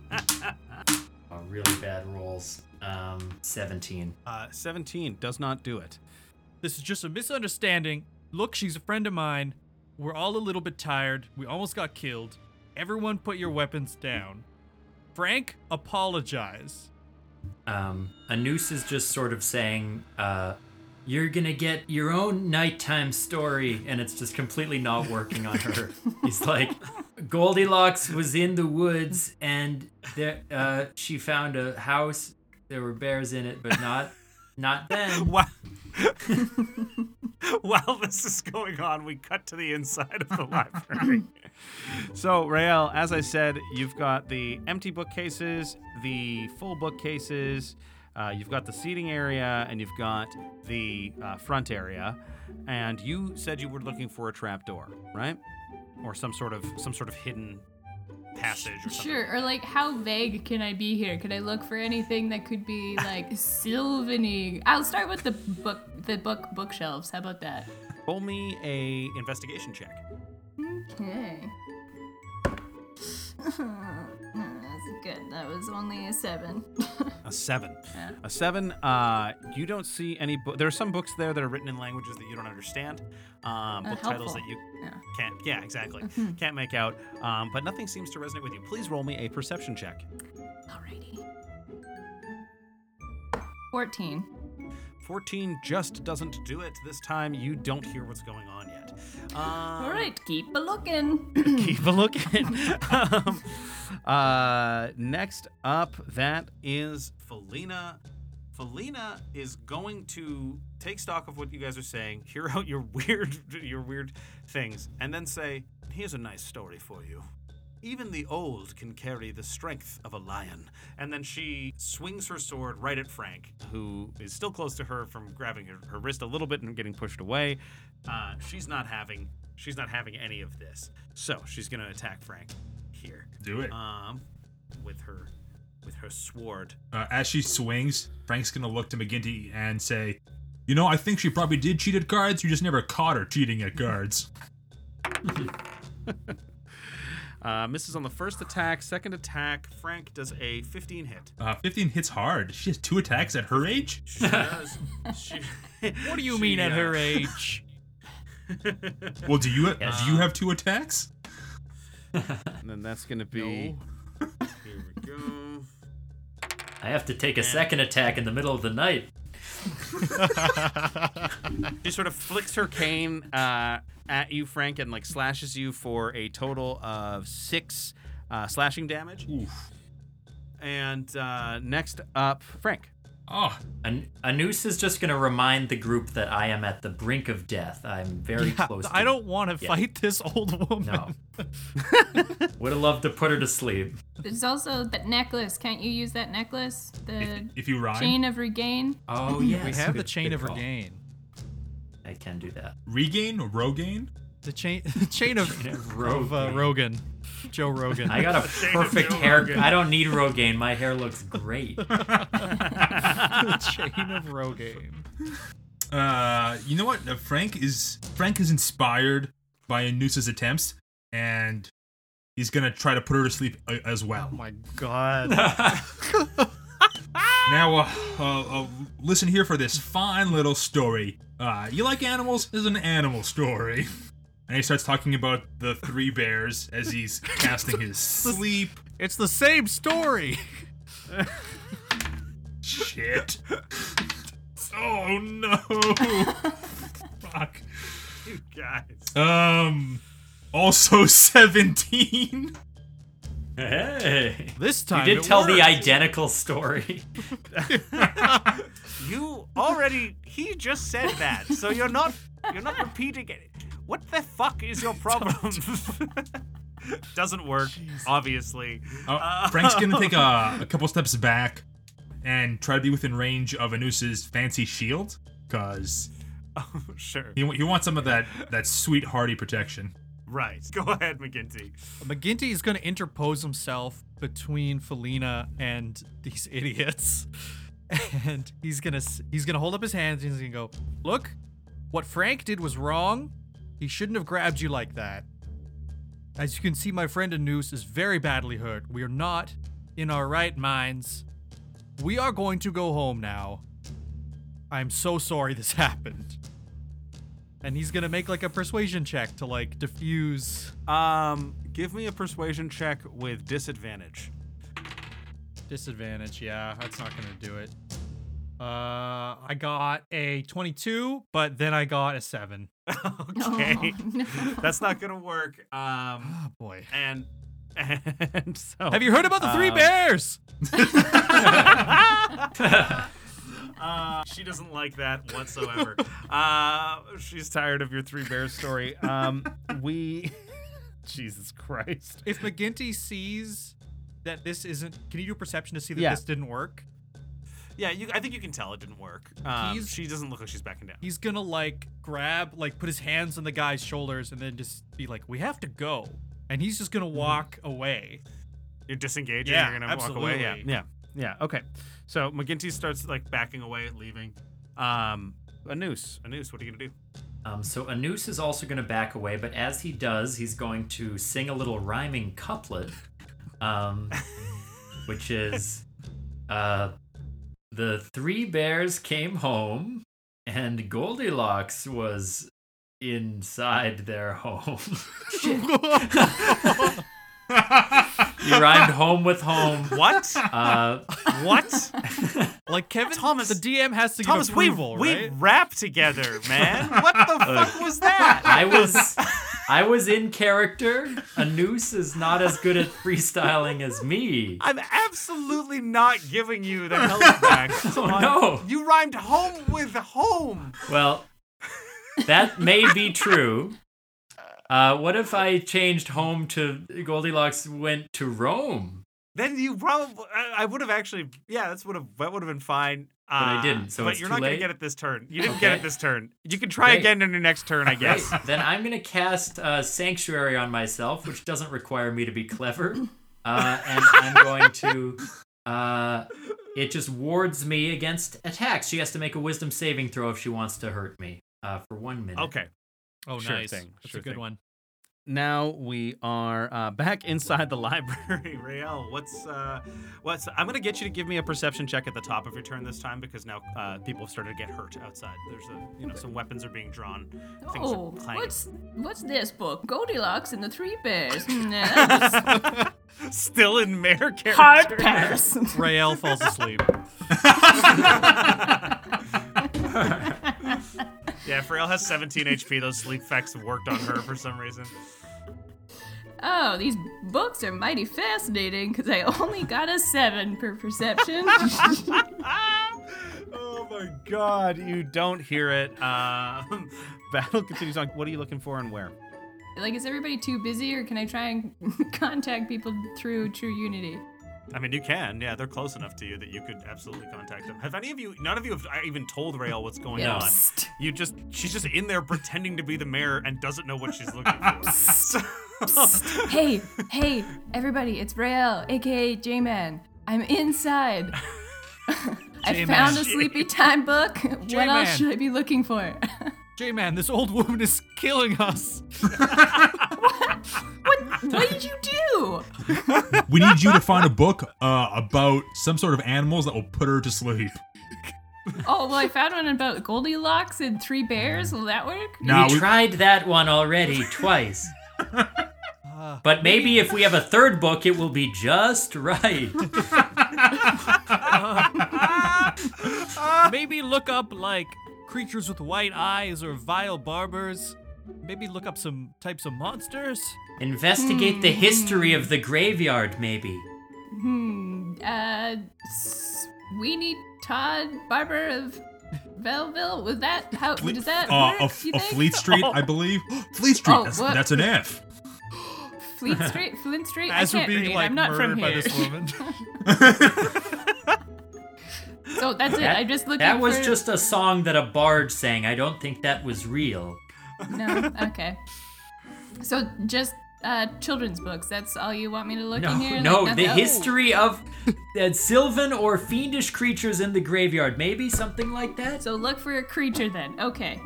Oh, really bad rolls. Um, 17. Uh, Seventeen does not do it. This is just a misunderstanding. Look, she's a friend of mine. We're all a little bit tired. We almost got killed. Everyone put your weapons down. Frank, apologize. Um, Anus is just sort of saying, uh, you're gonna get your own nighttime story, and it's just completely not working on her. He's like, Goldilocks was in the woods, and there, uh, she found a house. There were bears in it, but not, not then. While, while this is going on, we cut to the inside of the library. so, Rael, as I said, you've got the empty bookcases, the full bookcases, uh, you've got the seating area, and you've got the uh, front area. And you said you were looking for a trap door, right? Or some sort of some sort of hidden passage or something. Sure, or like, how vague can I be here? Could I look for anything that could be like Sylvany? I'll start with the book, the book bookshelves. How about that? Roll me a investigation check. Okay. Good. That was only a seven. A seven. Yeah. A seven. Uh, you don't see any. There are some books there that are written in languages that you don't understand. Um, Uh, book titles that you Yeah. can't. Yeah, exactly. Can't make out. Um, but nothing seems to resonate with you. Please roll me a perception check. Alrighty. Fourteen. 14 just doesn't do it. This time you don't hear what's going on. Um, All right, keep a looking. keep a looking. um, uh, next up, that is Felina. Felina is going to take stock of what you guys are saying, hear out your weird, your weird things, and then say, "Here's a nice story for you." Even the old can carry the strength of a lion. And then she swings her sword right at Frank, who is still close to her from grabbing her, her wrist a little bit and getting pushed away. Uh, she's not having she's not having any of this. So she's gonna attack Frank here. Do it. Um, with her with her sword. Uh, as she swings, Frank's gonna look to McGinty and say, "You know, I think she probably did cheat at cards. You just never caught her cheating at cards." Uh, misses on the first attack. Second attack, Frank does a 15 hit. Uh, 15 hits hard. She has two attacks at her age. She does. she, What do you she, mean at uh, her age? Well, do you Yes. do you have two attacks? And then that's gonna be. Here we go. I have to take a second attack in the middle of the night. She sort of flicks her cane uh, at you, Frank, and like slashes you for a total of six uh, slashing damage. Oof. And uh, next up, Frank. Oh, An- Anus is just going to remind the group that I am at the brink of death. I'm very Yeah, close. To I don't want to Yeah. fight this old woman. No. Would have loved to put her to sleep. There's also that necklace. Can't you use that necklace? The if you rhyme, chain of regain. Oh yes, We have the chain of call. regain. I can do that. regain or rogaine. The chain, the chain of, Chain of of uh, Rogan, Joe Rogan. I got a perfect hair. Rogan. I don't need Rogaine. My hair looks great. The chain of Rogaine. Uh, you know what? Uh, Frank is Frank is inspired by Anusa's attempts, and he's gonna try to put her to sleep uh, as well. Oh my god. Now, uh, uh, uh, listen here for this fine little story. Uh, you like animals? This is an animal story. And he starts talking about the three bears as he's casting his sleep. it's the same story. Shit. Oh no. Fuck. You guys. Um. Also 17. hey, This time you did it tell the identical story. You already. He just said that, so you're not. You're not repeating it. What the fuck is your problem? Doesn't work, obviously. Uh, Frank's gonna take a, a couple steps back and try to be within range of Anus's fancy shield, cause Oh, sure. he, he wants some of that that sweet hardy protection. Right. Go ahead, McGinty. McGinty is going to interpose himself between Felina and these idiots. And he's going to he's going to hold up his hands and he's going to go, "Look, what Frank did was wrong. He shouldn't have grabbed you like that. As you can see, my friend Anus is very badly hurt. We are not in our right minds. We are going to go home now. I'm so sorry this happened." And he's going to make like a persuasion check to like diffuse Um, give me a persuasion check with disadvantage. Disadvantage, yeah, that's not gonna do it. Uh, I got a 22, but then I got a seven. okay. Oh, no. That's not gonna work. Um, Oh boy. and and so. Have you heard about the three um, bears? Uh, she doesn't like that whatsoever. uh, she's tired of your three bears story. Um, we, Jesus Christ. If McGinty sees that this isn't, can you do perception to see that Yeah. this didn't work? Yeah, you, I think you can tell it didn't work. Um, He's- she doesn't look like she's backing down. He's gonna like grab, like put his hands on the guy's shoulders and then just be like, "We have to go," and he's just gonna walk away. You're disengaging. Yeah, you're gonna walk away. Yeah, yeah, yeah. Okay. So McGinty starts like backing away, leaving. Um, Anus. A noose. What are you gonna do? Um, so Anus is also going to back away, but as he does, he's going to sing a little rhyming couplet, um, which is uh, The three bears came home, and Goldilocks was inside their home. You rhymed home with home. What? Uh, what? Like Kevin, Thomas- the DM has to Thomas, give we approval, we right? rap together, man. What the fuck was that? I was I was in character. Anus is not as good at freestyling as me. I'm absolutely not giving you the help back. Oh no. You rhymed home with home. Well, that may be true. Uh, what if I changed home to Goldilocks went to Rome? Then you probably I, would have actually yeah, that's would have that would have been fine. Uh, I didn't, so but you're not gonna get it this turn. You didn't get it this turn. You can try Great. again in your next turn, I guess. Great. then I'm gonna cast uh, Sanctuary on myself, which doesn't require me to be clever, uh, and I'm going to. Uh, it just wards me against attacks. She has to make a Wisdom saving throw if she wants to hurt me uh, for one minute. Okay. Oh, Sure nice. thing, That's sure a good thing. one. Now we are uh, back inside the library. Rael, what's uh, what's? I'm gonna get you to give me a perception check at the top of your turn this time because now uh, people have started to get hurt outside. There's a you know some weapons are being drawn. Things Oh, are what's what's this book? Goldilocks and the Three Bears. Still in mayor character. Hard pass. Rael falls asleep. Yeah, Frail has 17 HP. Those sleep effects have worked on her for some reason. Oh, these books are mighty fascinating because I only got a seven per perception. oh my god, you don't hear it. Uh, battle continues on. What are you looking for and where? like, is everybody too busy, or can I try and contact people through True Unity? I mean, you can. Yeah, they're close enough to you that you could absolutely contact them. Have any of you? None of you have uh, even told Rael what's going No. on. You just, she's just in there pretending to be the mayor and doesn't know what she's looking for. hey, hey, everybody, it's Rael, aka J Man. I'm inside. I J-Man. found a Sleepy Time book. What else should I be looking for? J-Man, this old woman is killing us. what, what What did you do? We need you to find a book uh, about some sort of animals that will put her to sleep. Oh, well, I found one about Goldilocks and three bears. Will that work? No, we we, tried that one already twice. Uh, But maybe if we have a third book, it will be just right. maybe look up like creatures with white eyes or vile barbers. Maybe look up some types of monsters. Investigate the history of the graveyard, maybe. Hmm. Uh, Sweeney Todd Barber of Belleville. Was that how? does that uh, work? a, f- you a? Fleet Street, I believe. Fleet Street. Oh, that's, that's an F. Fleet Street, Flint Street. As I we're can't being read. like I'm not murdered from by here. so that's it. That- I just looking That was for- just a song that a bard sang. I don't think that was real. no. Okay. So just uh children's books. That's all you want me to look No, in here? Like no, the history of uh, sylvan or fiendish creatures in the graveyard. Maybe something like that. So look for a creature then. Okay.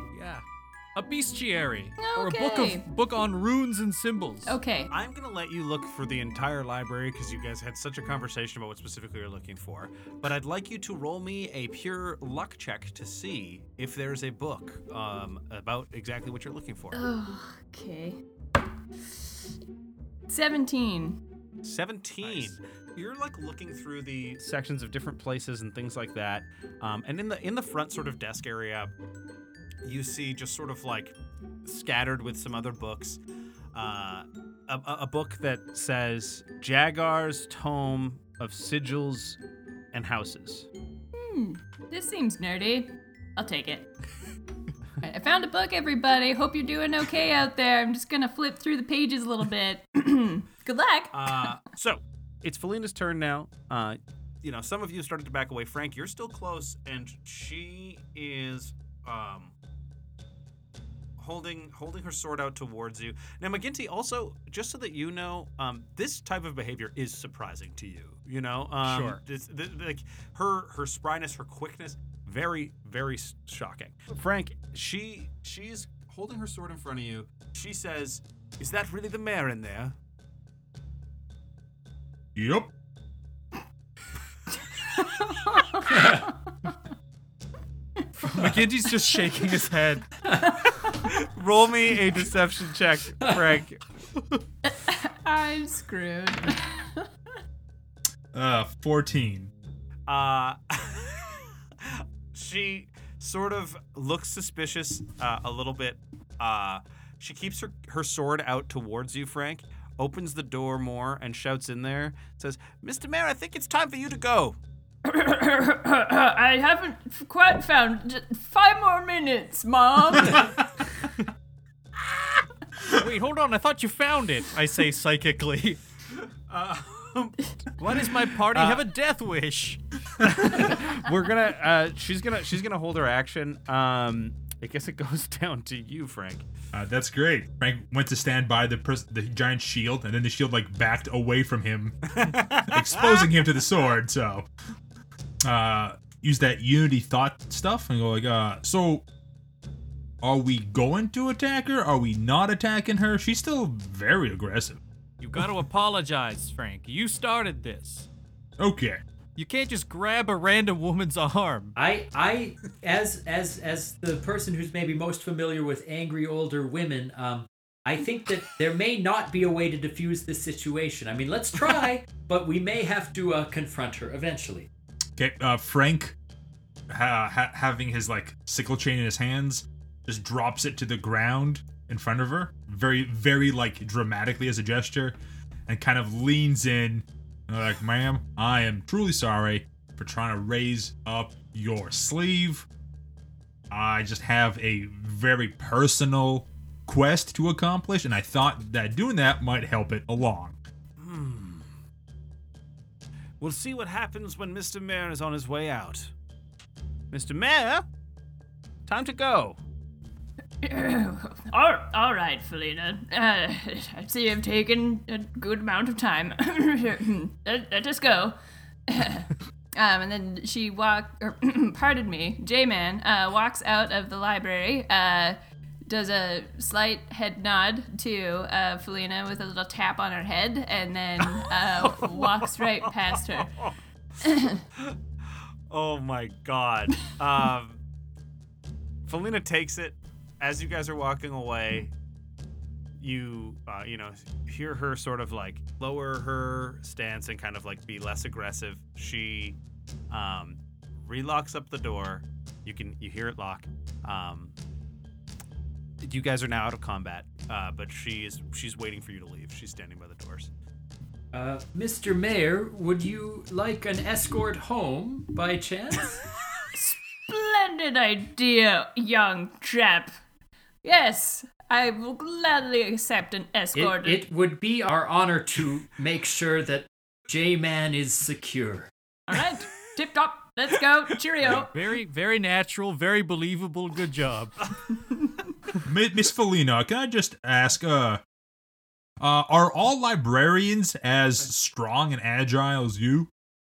Yeah. A bestiary. Or a book Okay. of book on runes and symbols. Okay. I'm gonna let you look for the entire library because you guys had such a conversation about what specifically you're looking for. But I'd like you to roll me a pure luck check to see if there's a book um, about exactly what you're looking for. Okay. Seventeen. 17 you're like looking through the sections of different places and things like that um, and in the in the front sort of desk area you see just sort of like scattered with some other books uh, a, a- book that says jagar's tome of sigils and houses Hmm. This seems nerdy. I'll take it. I found a book, everybody. Hope you're doing okay out there. I'm just gonna flip through the pages a little bit. Good luck. Uh, so it's Felina's turn now. Uh, you know, some of you started to back away. Frank, you're still close, and she is um, holding holding her sword out towards you. Now, McGinty, also, just so that you know, um, this type of behavior is surprising to you. You know, um, Sure. This, th- like her her spryness, her quickness, very very shocking. Frank, she she's holding her sword in front of you. She says, "Is that really the mayor in there?" Yep. McGinty's just shaking his head. Roll me a deception check, Frank. I'm screwed. Uh, 14. Uh, she sort of looks suspicious uh, a little bit. Uh, she keeps her, her sword out towards you, Frank, opens the door more and shouts in there, says, Mr. Mayor, I think it's time for you to go. I haven't quite found j- five more minutes, Mom. Wait, hold on. I thought you found it. I say psychically. Why does my party have a death wish? We're gonna, uh, she's gonna, she's gonna hold her action. Um, I guess it goes down to you, Frank. Uh, that's great. Frank went to stand by the pers- the giant shield, and then the shield like backed away from him, exposing him to the sword. So, uh, use that unity thought stuff and go like, uh, so are we going to attack her? Are we not attacking her? She's still very aggressive. You got to apologize, Frank. You started this. Okay. You can't just grab a random woman's arm. I I as as as the person who's maybe most familiar with angry older women, um, I think that there may not be a way to diffuse this situation. I mean, let's try, but we may have to uh, confront her eventually. Okay. Uh, Frank, ha- ha- having his like sickle chain in his hands, just drops it to the ground in front of her, very, very like dramatically as a gesture, and kind of leans in, and like, "Ma'am, I am truly sorry for trying to raise up your sleeve. I just have a very personal quest to accomplish, and I thought that doing that might help it along." We'll see what happens when Mr. Mayor is on his way out. Mr. Mayor, time to go. all, all right, Felina. Uh, I see you've taken a good amount of time. let, let us go. um, and then she walk, or pardon me, J-Man uh, walks out of the library. Uh, does a slight head nod to uh, Felina with a little tap on her head, and then uh, walks right past her. Oh my god. Um, Felina takes it as you guys are walking away. You, uh, you know, hear her sort of like lower her stance and kind of like be less aggressive. She um, relocks up the door. You can you hear it lock. Um, you guys are now out of combat, uh, but she is she's waiting for you to leave. She's standing by the doors. Uh, Mr. Mayor, would you like an escort home by chance? Splendid idea, young chap. Yes, I will gladly accept an it, escort. it would be our honor to make sure that J-Man is secure. All right, tip top. Let's go. Cheerio. Very, very natural, very believable. Good job. Mi- Miss Felina, can I just ask, uh, uh, are all librarians as strong and agile as you?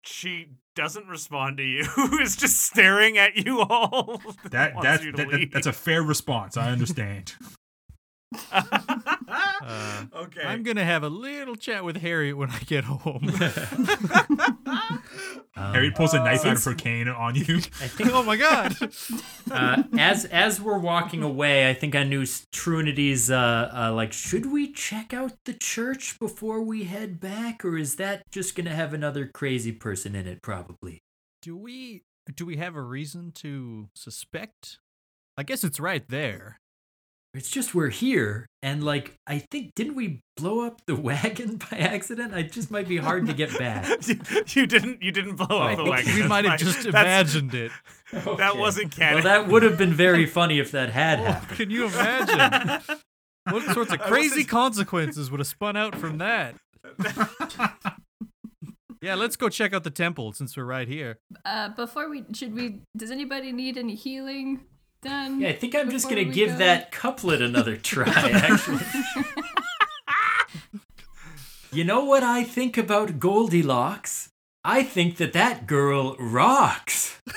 She doesn't respond to you. is just staring at you all. That Wants that, that, that's a fair response. I understand. Uh, okay. I'm gonna have a little chat with Harriet when I get home. Harriet pulls a knife out of her cane on you. I think oh my god! uh, as as we're walking away, I think I knew Trinity's uh, uh like, should we check out the church before we head back, or is that just gonna have another crazy person in it? Probably. Do we do we have a reason to suspect? I guess it's right there. It's just we're here, and like I think didn't we blow up the wagon by accident? It just might be hard to get back. you, you didn't. You didn't blow up the wagon. we might have just imagined it. That wasn't canon. Well, that would have been very funny if that had Oh, happened. can you imagine? What sorts of crazy consequences would have spun out from that? yeah, let's go check out the temple since we're right here. Uh, before we should we? Does anybody need any healing done? Yeah, I think I'm just gonna give go? that couplet another try. Actually. you know what I think about Goldilocks? I think that that girl rocks.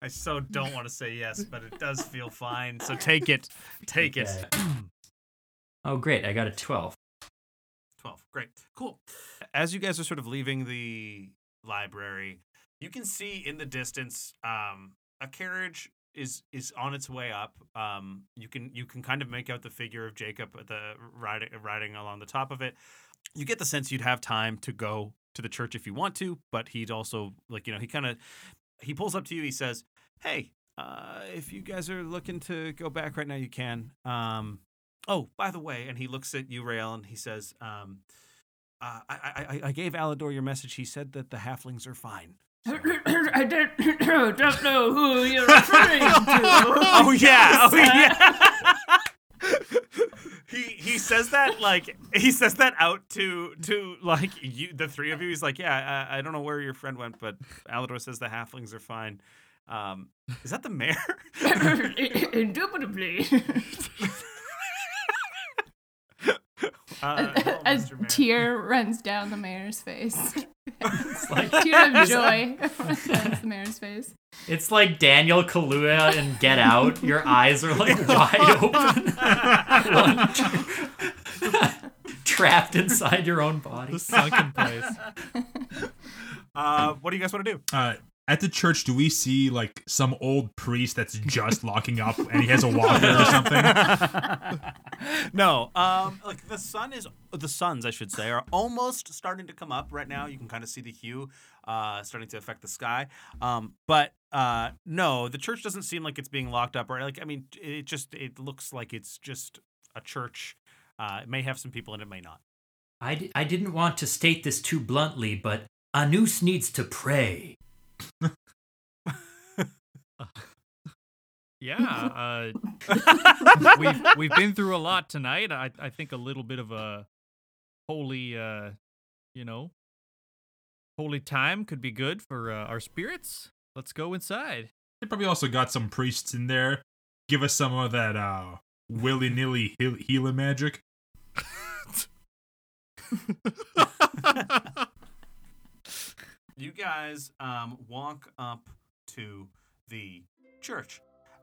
I so don't want to say yes, but it does feel fine. So take it. Take it. Oh, great! I got a twelve. 12. Great. Cool. As you guys are sort of leaving the library, you can see in the distance um, a carriage is is on its way up. Um, you can you can kind of make out the figure of Jacob at the riding riding along the top of it. You get the sense you'd have time to go to the church if you want to, but he'd also like you know he kind of he pulls up to you. He says, "Hey, uh, if you guys are looking to go back right now, you can. Um, oh, by the way," and he looks at you, Rael, and he says, um, uh, I, I I gave Alador your message. He said that the halflings are fine." I don't, don't know who you're referring to. oh yeah, oh yeah. he he says that like he says that out to to like you the three of you. He's like, yeah, I, I don't know where your friend went, but Alador says the halflings are fine. Um, is that the mayor? Indubitably. Uh, a hello, a Mayor. tear runs down the mayor's face. It's like tear of joy runs down the mayor's face. it's like Daniel Kaluuya in Get Out. Your eyes are like wide open, trapped inside your own body. The sunken place. Uh, what do you guys want to do? Uh, at the church, do we see like some old priest that's just locking up and he has a walker or something? no, um, like the sun is the suns, I should say, are almost starting to come up right now. You can kind of see the hue uh, starting to affect the sky. Um, but uh, no, the church doesn't seem like it's being locked up. Or like, I mean, it just it looks like it's just a church. Uh, it may have some people and it, may not. I, d- I didn't want to state this too bluntly, but Anus needs to pray. Yeah, uh, we've we've been through a lot tonight. I I think a little bit of a holy, uh, you know, holy time could be good for uh, our spirits. Let's go inside. They probably also got some priests in there. Give us some of that uh, willy nilly healing magic. you guys um, walk up to the church.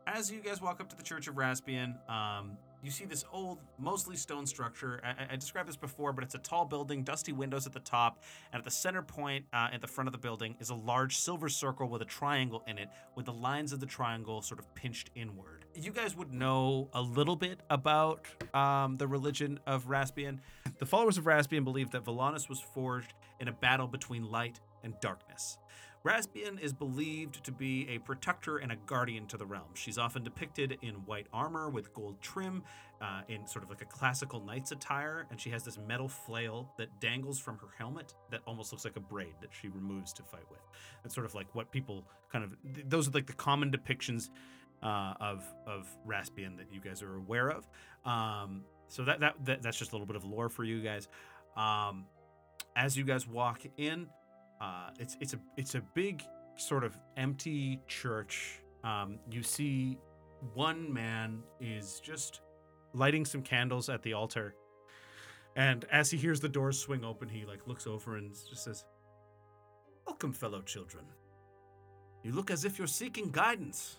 As you guys walk up to the Church of Raspian, um, you see this old, mostly stone structure. I, I- described this before, but it's a tall building, dusty windows at the top, and at the center point uh, at the front of the building is a large silver circle with a triangle in it, with the lines of the triangle sort of pinched inward. You guys would know a little bit about um, the religion of Raspian. The followers of Raspian believe that Volanus was forged in a battle between light and darkness. Raspian is believed to be a protector and a guardian to the realm. She's often depicted in white armor with gold trim, uh, in sort of like a classical knight's attire, and she has this metal flail that dangles from her helmet that almost looks like a braid that she removes to fight with. It's sort of like what people kind of th- those are like the common depictions uh, of of Raspian that you guys are aware of. Um, so that, that that that's just a little bit of lore for you guys. Um, as you guys walk in, uh, it's it's a it's a big sort of empty church. Um, you see one man is just lighting some candles at the altar, and as he hears the doors swing open, he like looks over and just says, "Welcome, fellow children. You look as if you're seeking guidance.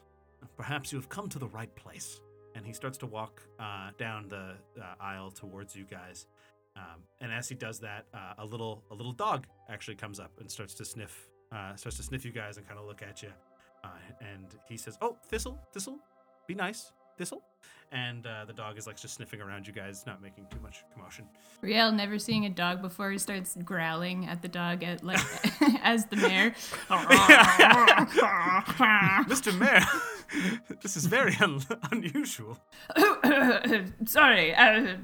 Perhaps you have come to the right place." And he starts to walk uh, down the uh, aisle towards you guys. Um, and as he does that, uh, a little a little dog actually comes up and starts to sniff uh, starts to sniff you guys and kind of look at you. Uh, and he says, "Oh, Thistle, Thistle, be nice, Thistle." And uh, the dog is like just sniffing around you guys, not making too much commotion. Rael, never seeing a dog before, he starts growling at the dog at like as the mayor. Mr. Mayor, this is very un- unusual. Sorry, I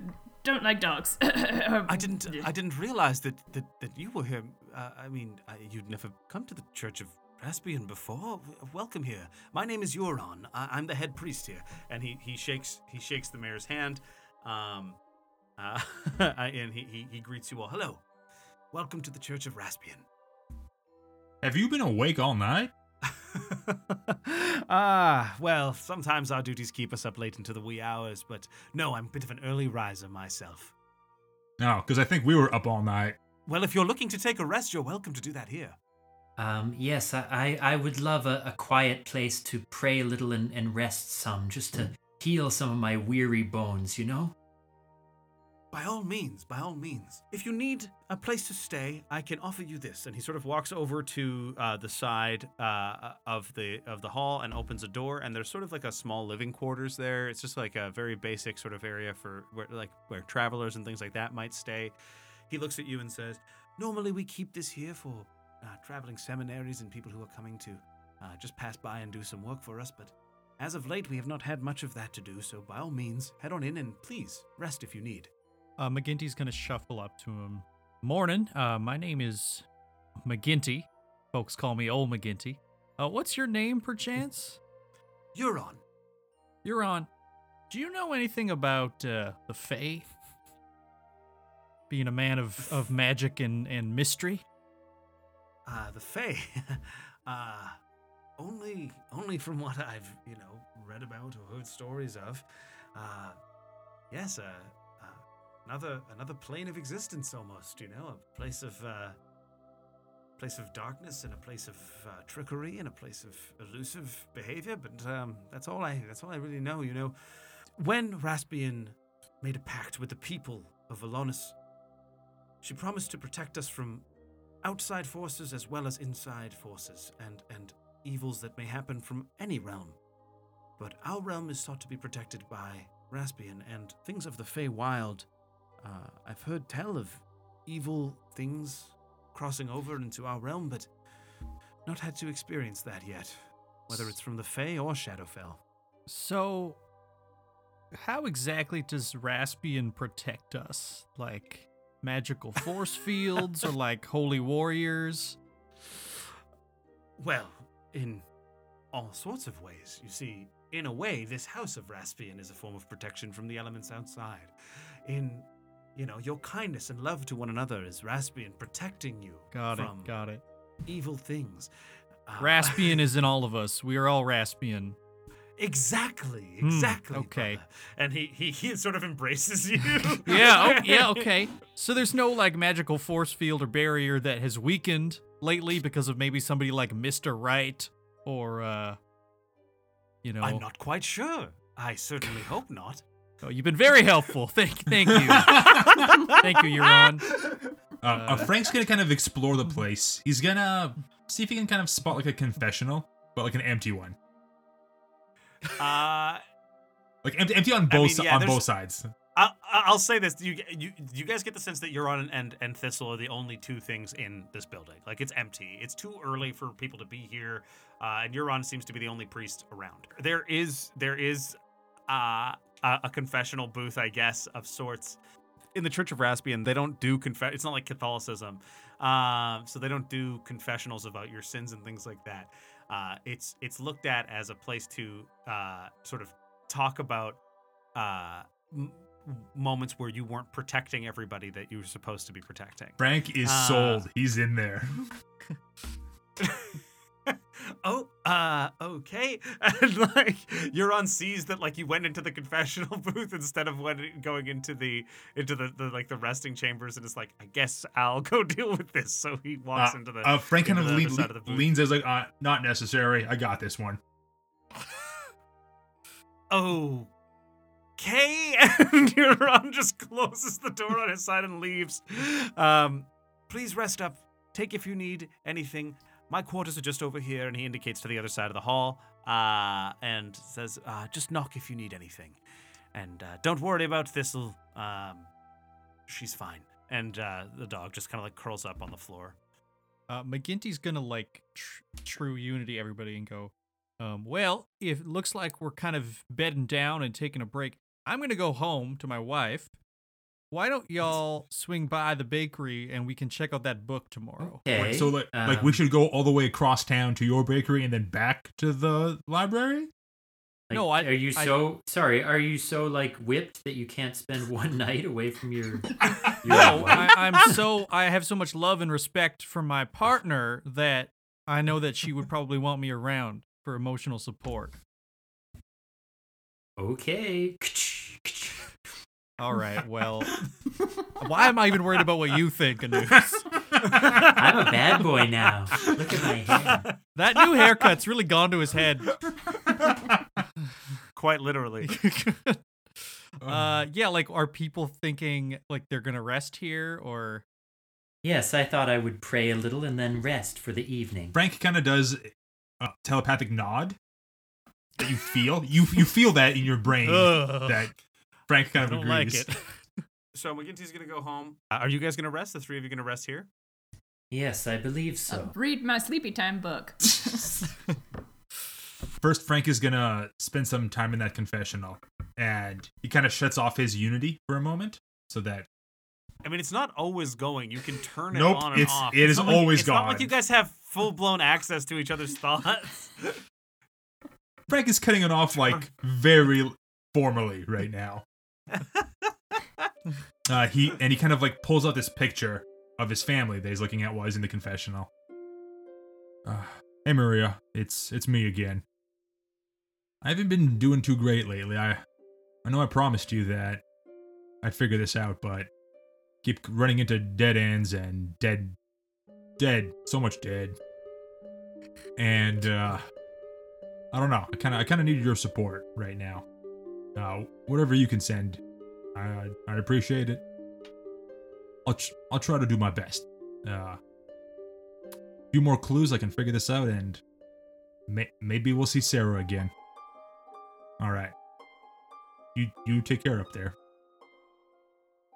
don't like dogs. I didn't I didn't realize that that, that you were here. Uh, I mean, I, you'd never come to the Church of Raspian before. Welcome here. My name is Euron. I- I'm the head priest here. And he, he shakes he shakes the mayor's hand, um, uh, and he, he he greets you all. Hello, welcome to the Church of Raspian. Have you been awake all night? ah, well, sometimes our duties keep us up late into the wee hours, but no, I'm a bit of an early riser myself. No, because I think we were up all night. Well, if you're looking to take a rest, you're welcome to do that here. Um, yes, I, I, I would love a, a quiet place to pray a little and, and rest some, just to heal some of my weary bones, you know? By all means, by all means. If you need a place to stay, I can offer you this. And he sort of walks over to uh, the side uh, of the of the hall and opens a door. And there's sort of like a small living quarters there. It's just like a very basic sort of area for where like where travelers and things like that might stay. He looks at you and says, normally we keep this here for uh, traveling seminaries and people who are coming to uh, just pass by and do some work for us, but as of late we have not had much of that to do, so by all means, head on in and please rest if you need. Uh, McGinty's gonna shuffle up to him. Morning. Uh, my name is McGinty. Folks call me Old McGinty. Uh, what's your name, perchance? Euron. Do you know anything about uh, the Fae? Being a man of, of magic and, and mystery? Uh, the Fae. uh, only, only from what I've, you know, read about or heard stories of. Uh, yes, uh, another, another plane of existence almost, you know, a place of, uh, place of darkness and a place of uh, trickery and a place of elusive behavior. But um, that's all I, that's all I really know. You know, when Raspian made a pact with the people of Alonis, she promised to protect us from outside forces as well as inside forces and, and evils that may happen from any realm. But our realm is sought to be protected by Raspian and things of the Fey Wild. Uh, I've heard tell of evil things crossing over into our realm, but not had to experience that yet, whether it's from the Fey or Shadowfell. So, how exactly does Raspian protect us? Like magical force fields or like holy warriors? Well, in all sorts of ways. You see, in a way, this house of Raspian is a form of protection from the elements outside. In, you know, your kindness and love to one another is Raspian protecting you Got from it. Got it. evil things. Uh, Raspian is in all of us. We are all Raspian. Exactly, Hmm, exactly. okay. brother. And he, he he sort of embraces you. Yeah, oh, yeah, okay. So there's no like magical force field or barrier that has weakened lately because of maybe somebody like Mr. Right or uh you know I'm not quite sure. I certainly hope not. Oh, you've been very helpful. Thank thank you. thank you, Euron. Uh, uh, Frank's gonna kind of explore the place. He's gonna see if he can kind of spot like a confessional, but like an empty one, Uh, like empty, empty on both mean, yeah, on both sides. I, I'll say this: you, you you guys get the sense that Euron and and Thistle are the only two things in this building. Like it's empty. It's too early for people to be here, uh, and Euron seems to be the only priest around. There is there is uh, a, a confessional booth, I guess, of sorts. In the Church of Raspian, they don't do confess. It's not like Catholicism, um, so they don't do confessionals about your sins and things like that. Uh, it's it's looked at as a place to uh, sort of talk about uh, m- moments where you weren't protecting everybody that you were supposed to be protecting. Frank is Uh, sold. He's in there. oh, uh, okay. And like Euron sees that like you went into the confessional booth instead of when going into the into the, the like the resting chambers, and it's like, I guess I'll go deal with this. So he walks Uh, into the uh, Frank kind of lean, of leans as like, uh, not necessary. I got this one. okay and Euron just closes the door on his side and leaves um please rest up take if you need anything my quarters are just over here and he indicates to the other side of the hall uh and says uh just knock if you need anything and uh don't worry about thistle um she's fine and uh the dog just kind of like curls up on the floor Uh, McGinty's gonna like tr- true unity everybody and go, um, well, if it looks like we're kind of bedding down and taking a break, I'm gonna go home to my wife. Why don't y'all swing by the bakery and we can check out that book tomorrow? Okay. Wait, so like, like we um, should go all the way across town to your bakery and then back to the library. like, No, I- Are you I- so sorry? Are you so like whipped that you can't spend one night away from your? your No. I, I'm so I have so much love and respect for my partner that I know that she would probably want me around for emotional support. Okay. All right, well, why am I even worried about what you think, Anus? I'm a bad boy now. Look at my hair. That new haircut's really gone to his head. quite literally uh, yeah, like, are people thinking like they're gonna rest here, or Yes, I thought I would pray a little and then rest for the evening. Frank kind of does a telepathic nod that you feel. You you feel that in your brain Ugh. that Frank kind I of don't like agrees. it. so mcginty's gonna go home uh, are you guys gonna rest the three of you gonna rest here Yes, I believe so. Read my sleepy time book. First, Frank is gonna spend some time in that confessional, and he kind of shuts off his unity for a moment, so that I mean, it's not always going. You can turn it Nope, on and it's- off. it It's is not like- always it's not like you guys have full blown access to each other's thoughts. Frank is cutting it off like very formally right now. Uh, he and he kind of like pulls out this picture of his family that he's looking at while he's in the confessional. Uh, hey Maria, it's it's me again. I haven't been doing too great lately. I I know I promised you that I'd figure this out, but keep running into dead ends and dead dead, so much dead. And uh I don't know. I kind of I kind of need your support right now. Uh, whatever you can send, I I'd appreciate it. I'll tr- I'll try to do my best. Uh, few more clues, I can figure this out, and may- maybe we'll see Sarah again. All right. You you take care up there.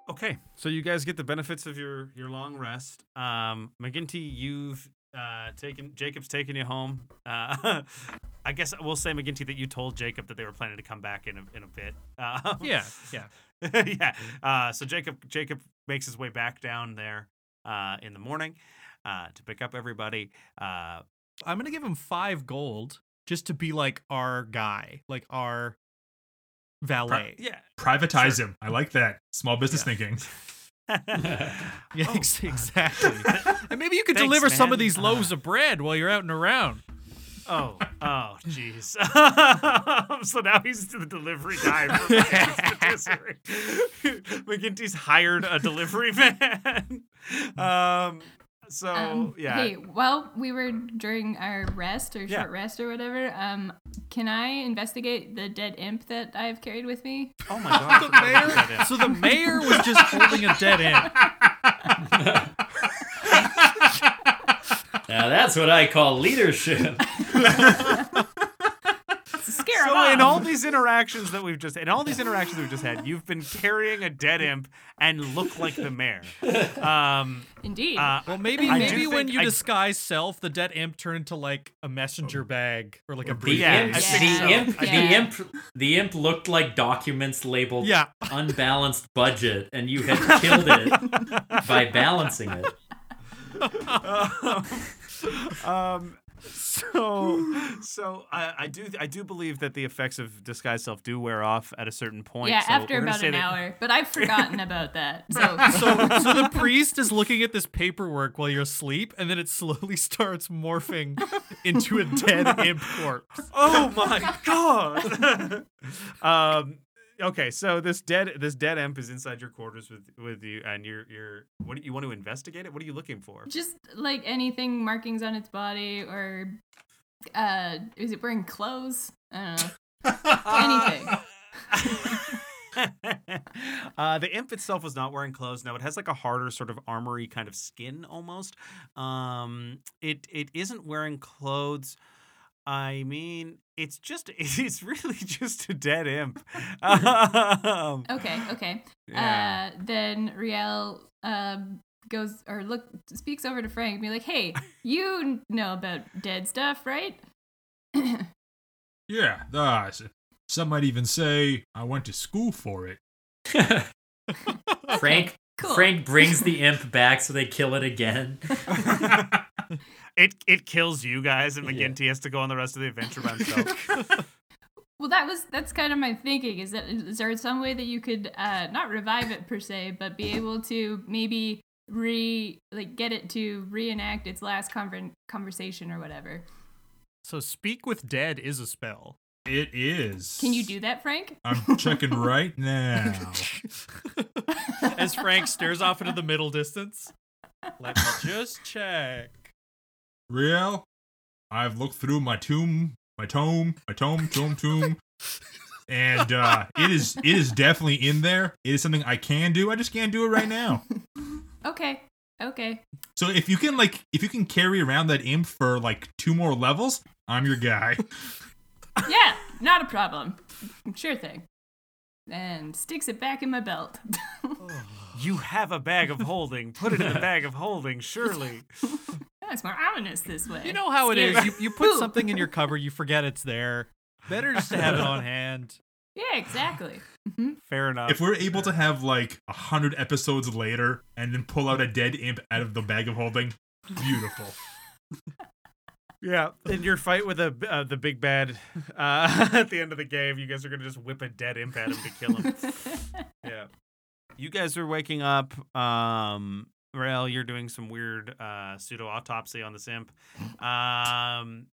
Okay, so you guys get the benefits of your your long rest. Um, McGinty, you've uh, taken Jacob's taken you home. Uh, I guess we'll say McGinty that you told Jacob that they were planning to come back in a in a bit. Uh, Yeah, yeah. yeah. Uh, so Jacob Jacob makes his way back down there uh, in the morning uh, to pick up everybody. Uh, I'm gonna give him five gold just to be like our guy, like our valet. yeah. Privatize Sure. him. I like that. Small business Yeah. thinking. Yeah, Oh. ex- exactly. and maybe you could Thanks, deliver some of these loaves of bread while you're out and around. Oh, oh, jeez. so now he's the delivery guy for McGinty's hired a delivery man. Um, so Um, yeah, Hey, while we were during our rest or Yeah. short rest or whatever, um, can I investigate the dead imp that I've carried with me? oh my god, The forgot about that mayor, so the mayor was just holding a dead end. Now that's what I call leadership. Scare him So in all these interactions that we've just in all these interactions we've just had, you've been carrying a dead imp and look like the mayor. Um, Indeed. uh, Well, maybe I maybe when you I- disguise self, the dead imp turned into like a messenger bag or like a The briefcase. Yeah, imp, the so. imp, Yeah. the imp, the imp looked like documents labeled Yeah. unbalanced budget, and you had killed it by balancing it. um, so so I, I do I do believe that the effects of disguise self do wear off at a certain point. yeah, so after about an that- hour. But I've forgotten about that. So, So, so the priest is looking at this paperwork while you're asleep, and then it slowly starts morphing into a dead imp corpse. Oh my god. um. Okay, so this dead this dead imp is inside your quarters with with you, and you're you're what do you want to investigate it? What are you looking for? just like anything markings on its body or uh is it wearing clothes? I don't know. Anything. uh, the imp itself was not wearing clothes. No, it has like a harder sort of armory kind of skin almost. Um, it it isn't wearing clothes. I mean, it's just it's really just a dead imp. Um, Okay, okay. yeah. Uh then Rael um goes or look speaks over to Frank and be like, "Hey, you know about dead stuff, right?" Yeah, uh, some might even say I went to school for it. Frank, cool. Frank brings the imp back so they kill it again. It it kills you guys, and Yeah. McGinty has to go on the rest of the adventure by himself. Well, that was that's kind of my thinking. Is that is there some way that you could uh, not revive it per se, but be able to maybe re like get it to reenact its last conver- conversation or whatever? So speak with dead is a spell. It is. Can you do that, Frank? I'm checking right now. As Frank stares off into the middle distance. Let me just check. Rael, I've looked through my tomb, my tome, my tome, tome, tomb, and uh, it is it is definitely in there. It is something I can do. I just can't do it right now. Okay, okay. So if you can like if you can carry around that imp for like two more levels, I'm your guy. Yeah, not a problem. Sure thing. and sticks it back in my belt. You have a bag of holding. Put it in the bag of holding, surely. That's more ominous this way. You know how it is. You, you put something in your cupboard, you forget it's there. Better just to have it on hand. Yeah, exactly. Fair enough. If we're able to have like a hundred episodes later and then pull out a dead imp out of the bag of holding, beautiful. Yeah, in your fight with the uh, the big bad uh, at the end of the game, you guys are gonna just whip a dead imp at him to kill him. yeah, you guys are waking up. Um, Rael, you're doing some weird uh, pseudo autopsy on the imp. Um,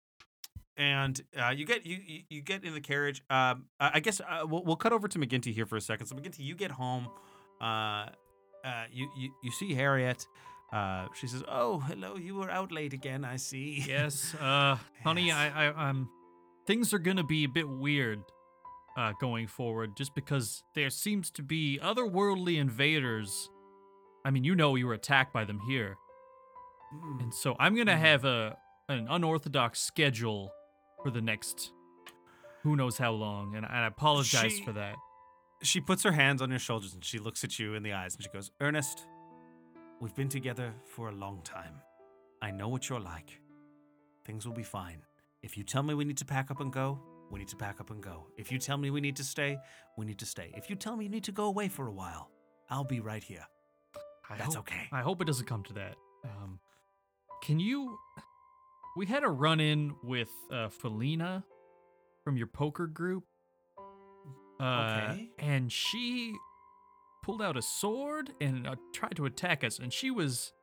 and uh, you get you, you get in the carriage. Um, I I guess uh, we'll we'll cut over to McGinty here for a second. So McGinty, you get home. Uh, uh, you you you see Harriet. Uh, she says, "Oh, hello. You were out late again. I see." Yes, uh, honey, Yes. I, I, I'm. Things are gonna be a bit weird, uh, going forward, just because there seems to be otherworldly invaders. I mean, you know, you were attacked by them here, Mm. and so I'm gonna Mhm. have a an unorthodox schedule for the next, who knows how long, and I apologize She- for that. She puts her hands on your shoulders and she looks at you in the eyes and she goes, Ernest, we've been together for a long time. I know what you're like. Things will be fine. If you tell me we need to pack up and go, we need to pack up and go. If you tell me we need to stay, we need to stay. If you tell me you need to go away for a while, I'll be right here. I That's hope, okay. I hope it doesn't come to that. Um, can you? We had a run in with uh, Felina from your poker group. Uh, Okay. And she pulled out a sword and uh, tried to attack us, and she was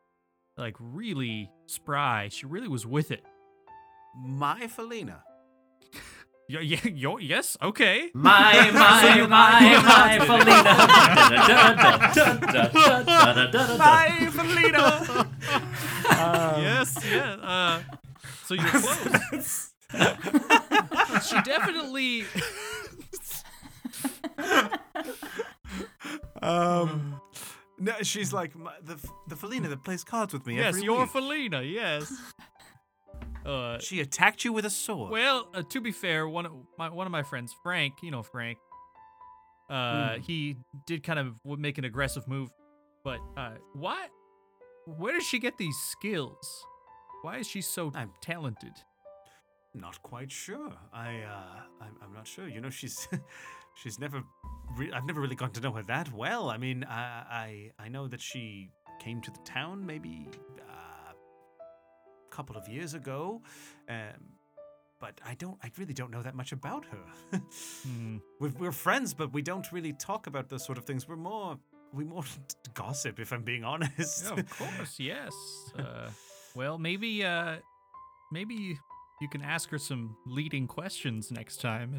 like really spry. She really was with it. My Felina. Yeah, yeah, yo, yes, okay. My, my, my, my, Felina. My Felina! yes, yeah. Uh, so you're close. she definitely. um, no, she's like my, the the Felina that plays cards with me yes, every you're week. Felina. Yes. Uh, She attacked you with a sword. well, uh, to be fair, one of my one of my friends, Frank, you know Frank, uh, Hmm. he did kind of make an aggressive move, but uh, why? Where does she get these skills? Why is she so I'm- talented? Not quite sure. I uh, I'm, I'm not sure. You know, she's she's never. Re- I've never really gotten to know her that well. I mean, I I I know that she came to the town maybe couple of years ago, um, but I don't. I really don't know that much about her. Hmm. we're, we're friends, but we don't really talk about those sort of things. We're more we more gossip, if I'm being honest. Yeah, of course, yes. Uh, well, maybe, uh, maybe you can ask her some leading questions next time.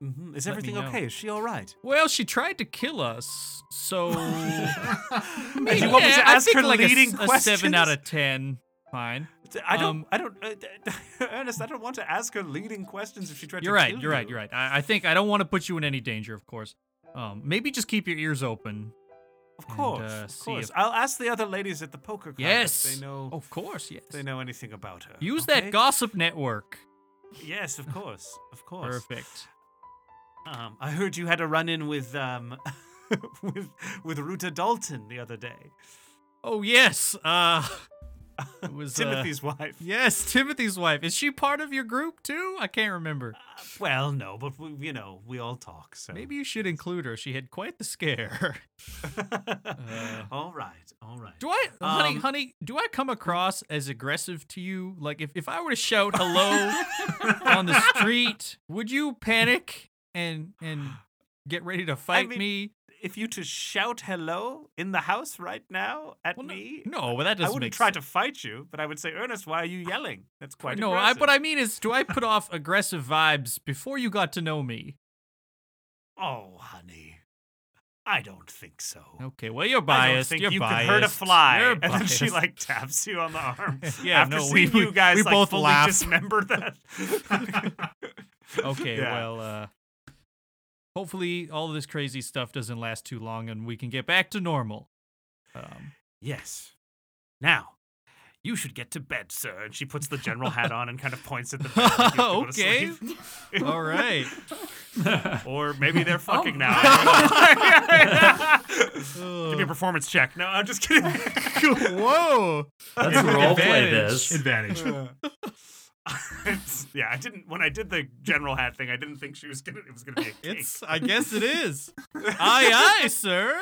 And hmm Is everything okay? Is she all right? well, she tried to kill us, so And maybe, you want me to I ask her like a s- leading a, seven out of ten. Fine. I don't. Um, I don't. Uh, Ernest, I don't want to ask her leading questions if she tried to You're to right. You're right. you. You're right. I, think I don't want to put you in any danger, of course. Um, maybe just keep your ears open. Of And, course. uh, of course. if- I'll ask the other ladies at the poker club Yes. if they know. Of course. Yes. they know anything about her. Use okay? that gossip network. Yes, of course. Of course. Perfect. Um, I heard you had a run-in with um, with with Ruta Dalton the other day. Oh yes. Uh, it was uh, Timothy's wife. Yes, Timothy's wife. Is she part of your group too? I can't remember. Well, no, but we, you know, we all talk. So Maybe you should include her. She had quite the scare. all right, all right. Do I, honey, Um, honey, do I come across as aggressive to you? Like if, if I were to shout hello on the street, would you panic and and get ready to fight mean, me? If you to shout hello in the house right now at Well, me, No, but that doesn't I wouldn't try sense. to fight you, but I would say, Ernest, why are you yelling? That's quite no, I, what I mean is, do I put off aggressive vibes before you got to know me? Oh, honey, I don't think so. Okay, well you're I don't biased. think you're you biased. could hurt a fly, You're and then she like taps you on the arm. Yeah, after no, we- seeing you we- guys we like, both fully laugh. dismember that. Okay, Yeah. well, uh, hopefully all of this crazy stuff doesn't last too long and we can get back to normal. Um, Yes. Now, You should get to bed, sir. And she puts the general hat on and kind of points at the bed. like you have to go to okay. All right. Or maybe they're fucking Oh. now. Give me a performance check. No, I'm just kidding. Whoa. Let's roleplay Advantage. this. Advantage. It's- yeah, I didn't. When I did the general hat thing, I didn't think she was gonna. It was gonna be a cake. It's. I guess it is. aye, aye, sir.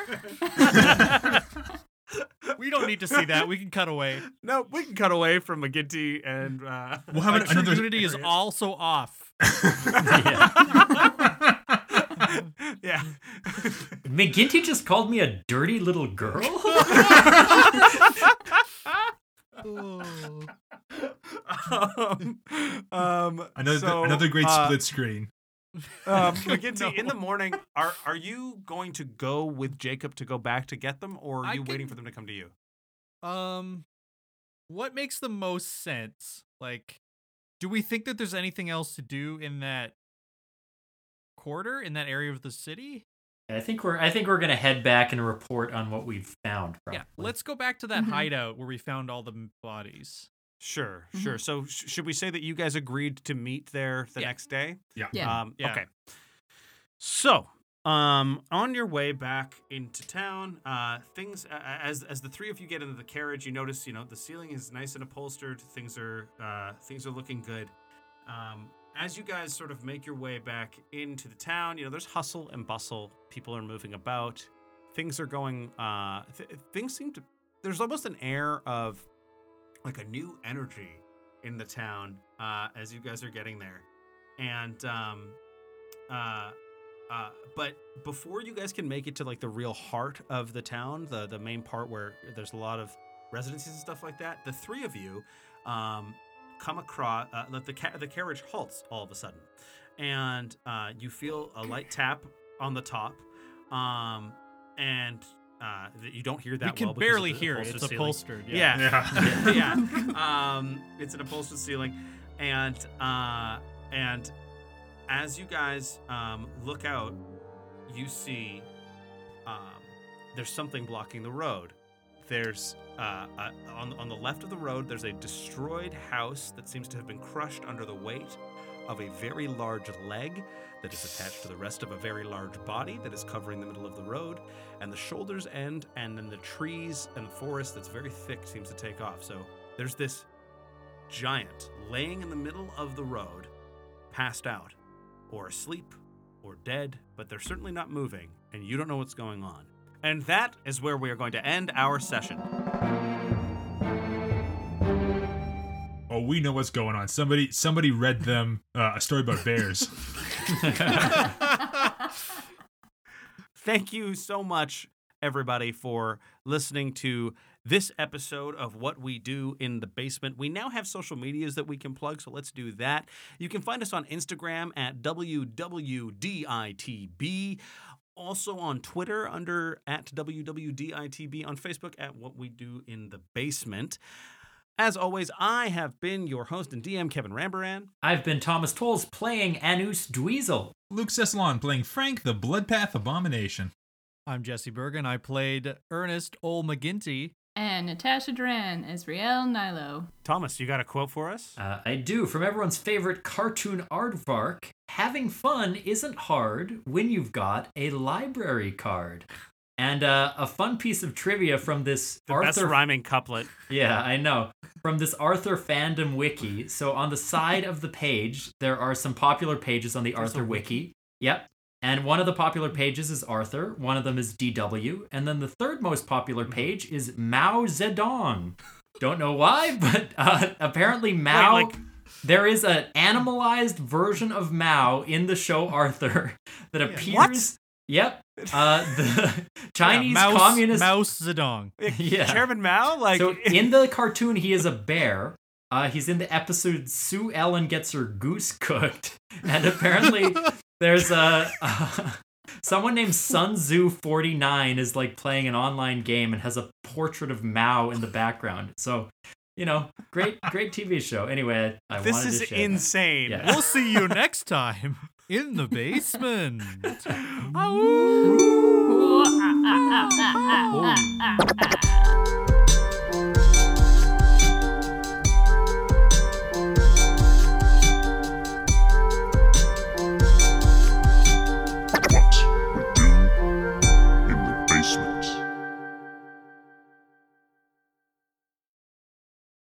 we don't need to see that. We can cut away. no, we can cut away from McGinty and. Uh, We'll have an- another. unity is also off. Yeah. yeah. McGinty just called me a dirty little girl. um, um, Another so, another great uh, split screen. Um, McGinty, No. in the morning, are are you going to go with Jacob to go back to get them, or are I you waiting for them to come to you? Um, what makes the most sense? Like, do we think that there's anything else to do in that quarter in that area of the city? I think we're I think we're gonna head back and report on what we've found. Probably. Yeah, let's go back to that Mhm. hideout where we found all the bodies. Sure, sure. So, sh- should we say that you guys agreed to meet there the Yeah. next day? Yeah. Um, Yeah. Okay. So, um, on your way back into town, uh, things uh, as as the three of you get into the carriage, you notice you know the ceiling is nice and upholstered. Things are uh, things are looking good. Um, as you guys sort of make your way back into the town, you know there's hustle and bustle. People are moving about. Things are going. Uh, th- things seem to. There's almost an air of like a new energy in the town uh, as you guys are getting there, and um, uh, uh, but before you guys can make it to like the real heart of the town, the the main part where there's a lot of residences and stuff like that, the three of you um, come across uh, like the ca- the carriage halts all of a sudden, and uh, you feel a light tap on the top, um, and uh, that you don't hear that. we can well because of barely the hear it. It's upholstered ceiling. upholstered. Yeah. Yeah, Yeah. yeah. Um, it's an upholstered ceiling, and uh, and as you guys um, look out, you see um, there's something blocking the road. There's uh, uh, on on the left of the road. There's a destroyed house that seems to have been crushed under the weight of a very large leg that is attached to the rest of a very large body that is covering the middle of the road, and the shoulders end, and then the trees and the forest that's very thick seems to take off. So there's this giant laying in the middle of the road, passed out, or asleep, or dead, but they're certainly not moving, and you don't know what's going on. And that is where we are going to end our session. Oh, we know what's going on. Somebody somebody read them uh, a story about bears. Thank you so much, everybody, for listening to this episode of What We Do in the Basement. We now have social medias that we can plug, so let's do that. You can find us on Instagram at WWDITB. Also on Twitter under at WWDITB, on Facebook at What We Do in the Basement. As always, I have been your host and DM, Kevin Rambaran. I've been Thomas Tolles playing Anus Dweezil. Luke Cessalon playing Frank the Bloodpath Abomination. I'm Jesse Bergen. I played Ernest Ol McGinty. And Natasha Duran as Rael Nilo. Thomas, you got a quote for us? Uh, I do. From everyone's favorite cartoon aardvark, having fun isn't hard when you've got a library card. And uh, a fun piece of trivia from this The Arthur best rhyming couplet. Yeah, I know. From this Arthur fandom wiki. So on the side of the page, there are some popular pages on the Arthur wiki. Yep. And one of the popular pages is Arthur, one of them is DW, and then the third most popular page is Mao Zedong. Don't know why, but uh, apparently Mao. like- there is an animalized version of Mao in the show Arthur that appears. What? Yep. Uh, the Chinese yeah, Mouse, communist. Mouse Zedong. Yeah. Chairman Mao? Like, So in the cartoon, he is a bear. Uh, he's in the episode Sue Ellen gets her goose cooked, and apparently there's a uh, someone named Sun Tzu 49 is like playing an online game and has a portrait of Mao in the background. So you know, great great TV show. Anyway, I, I this wanted is share insane. Yeah. We'll see you next time in the basement. Ooh,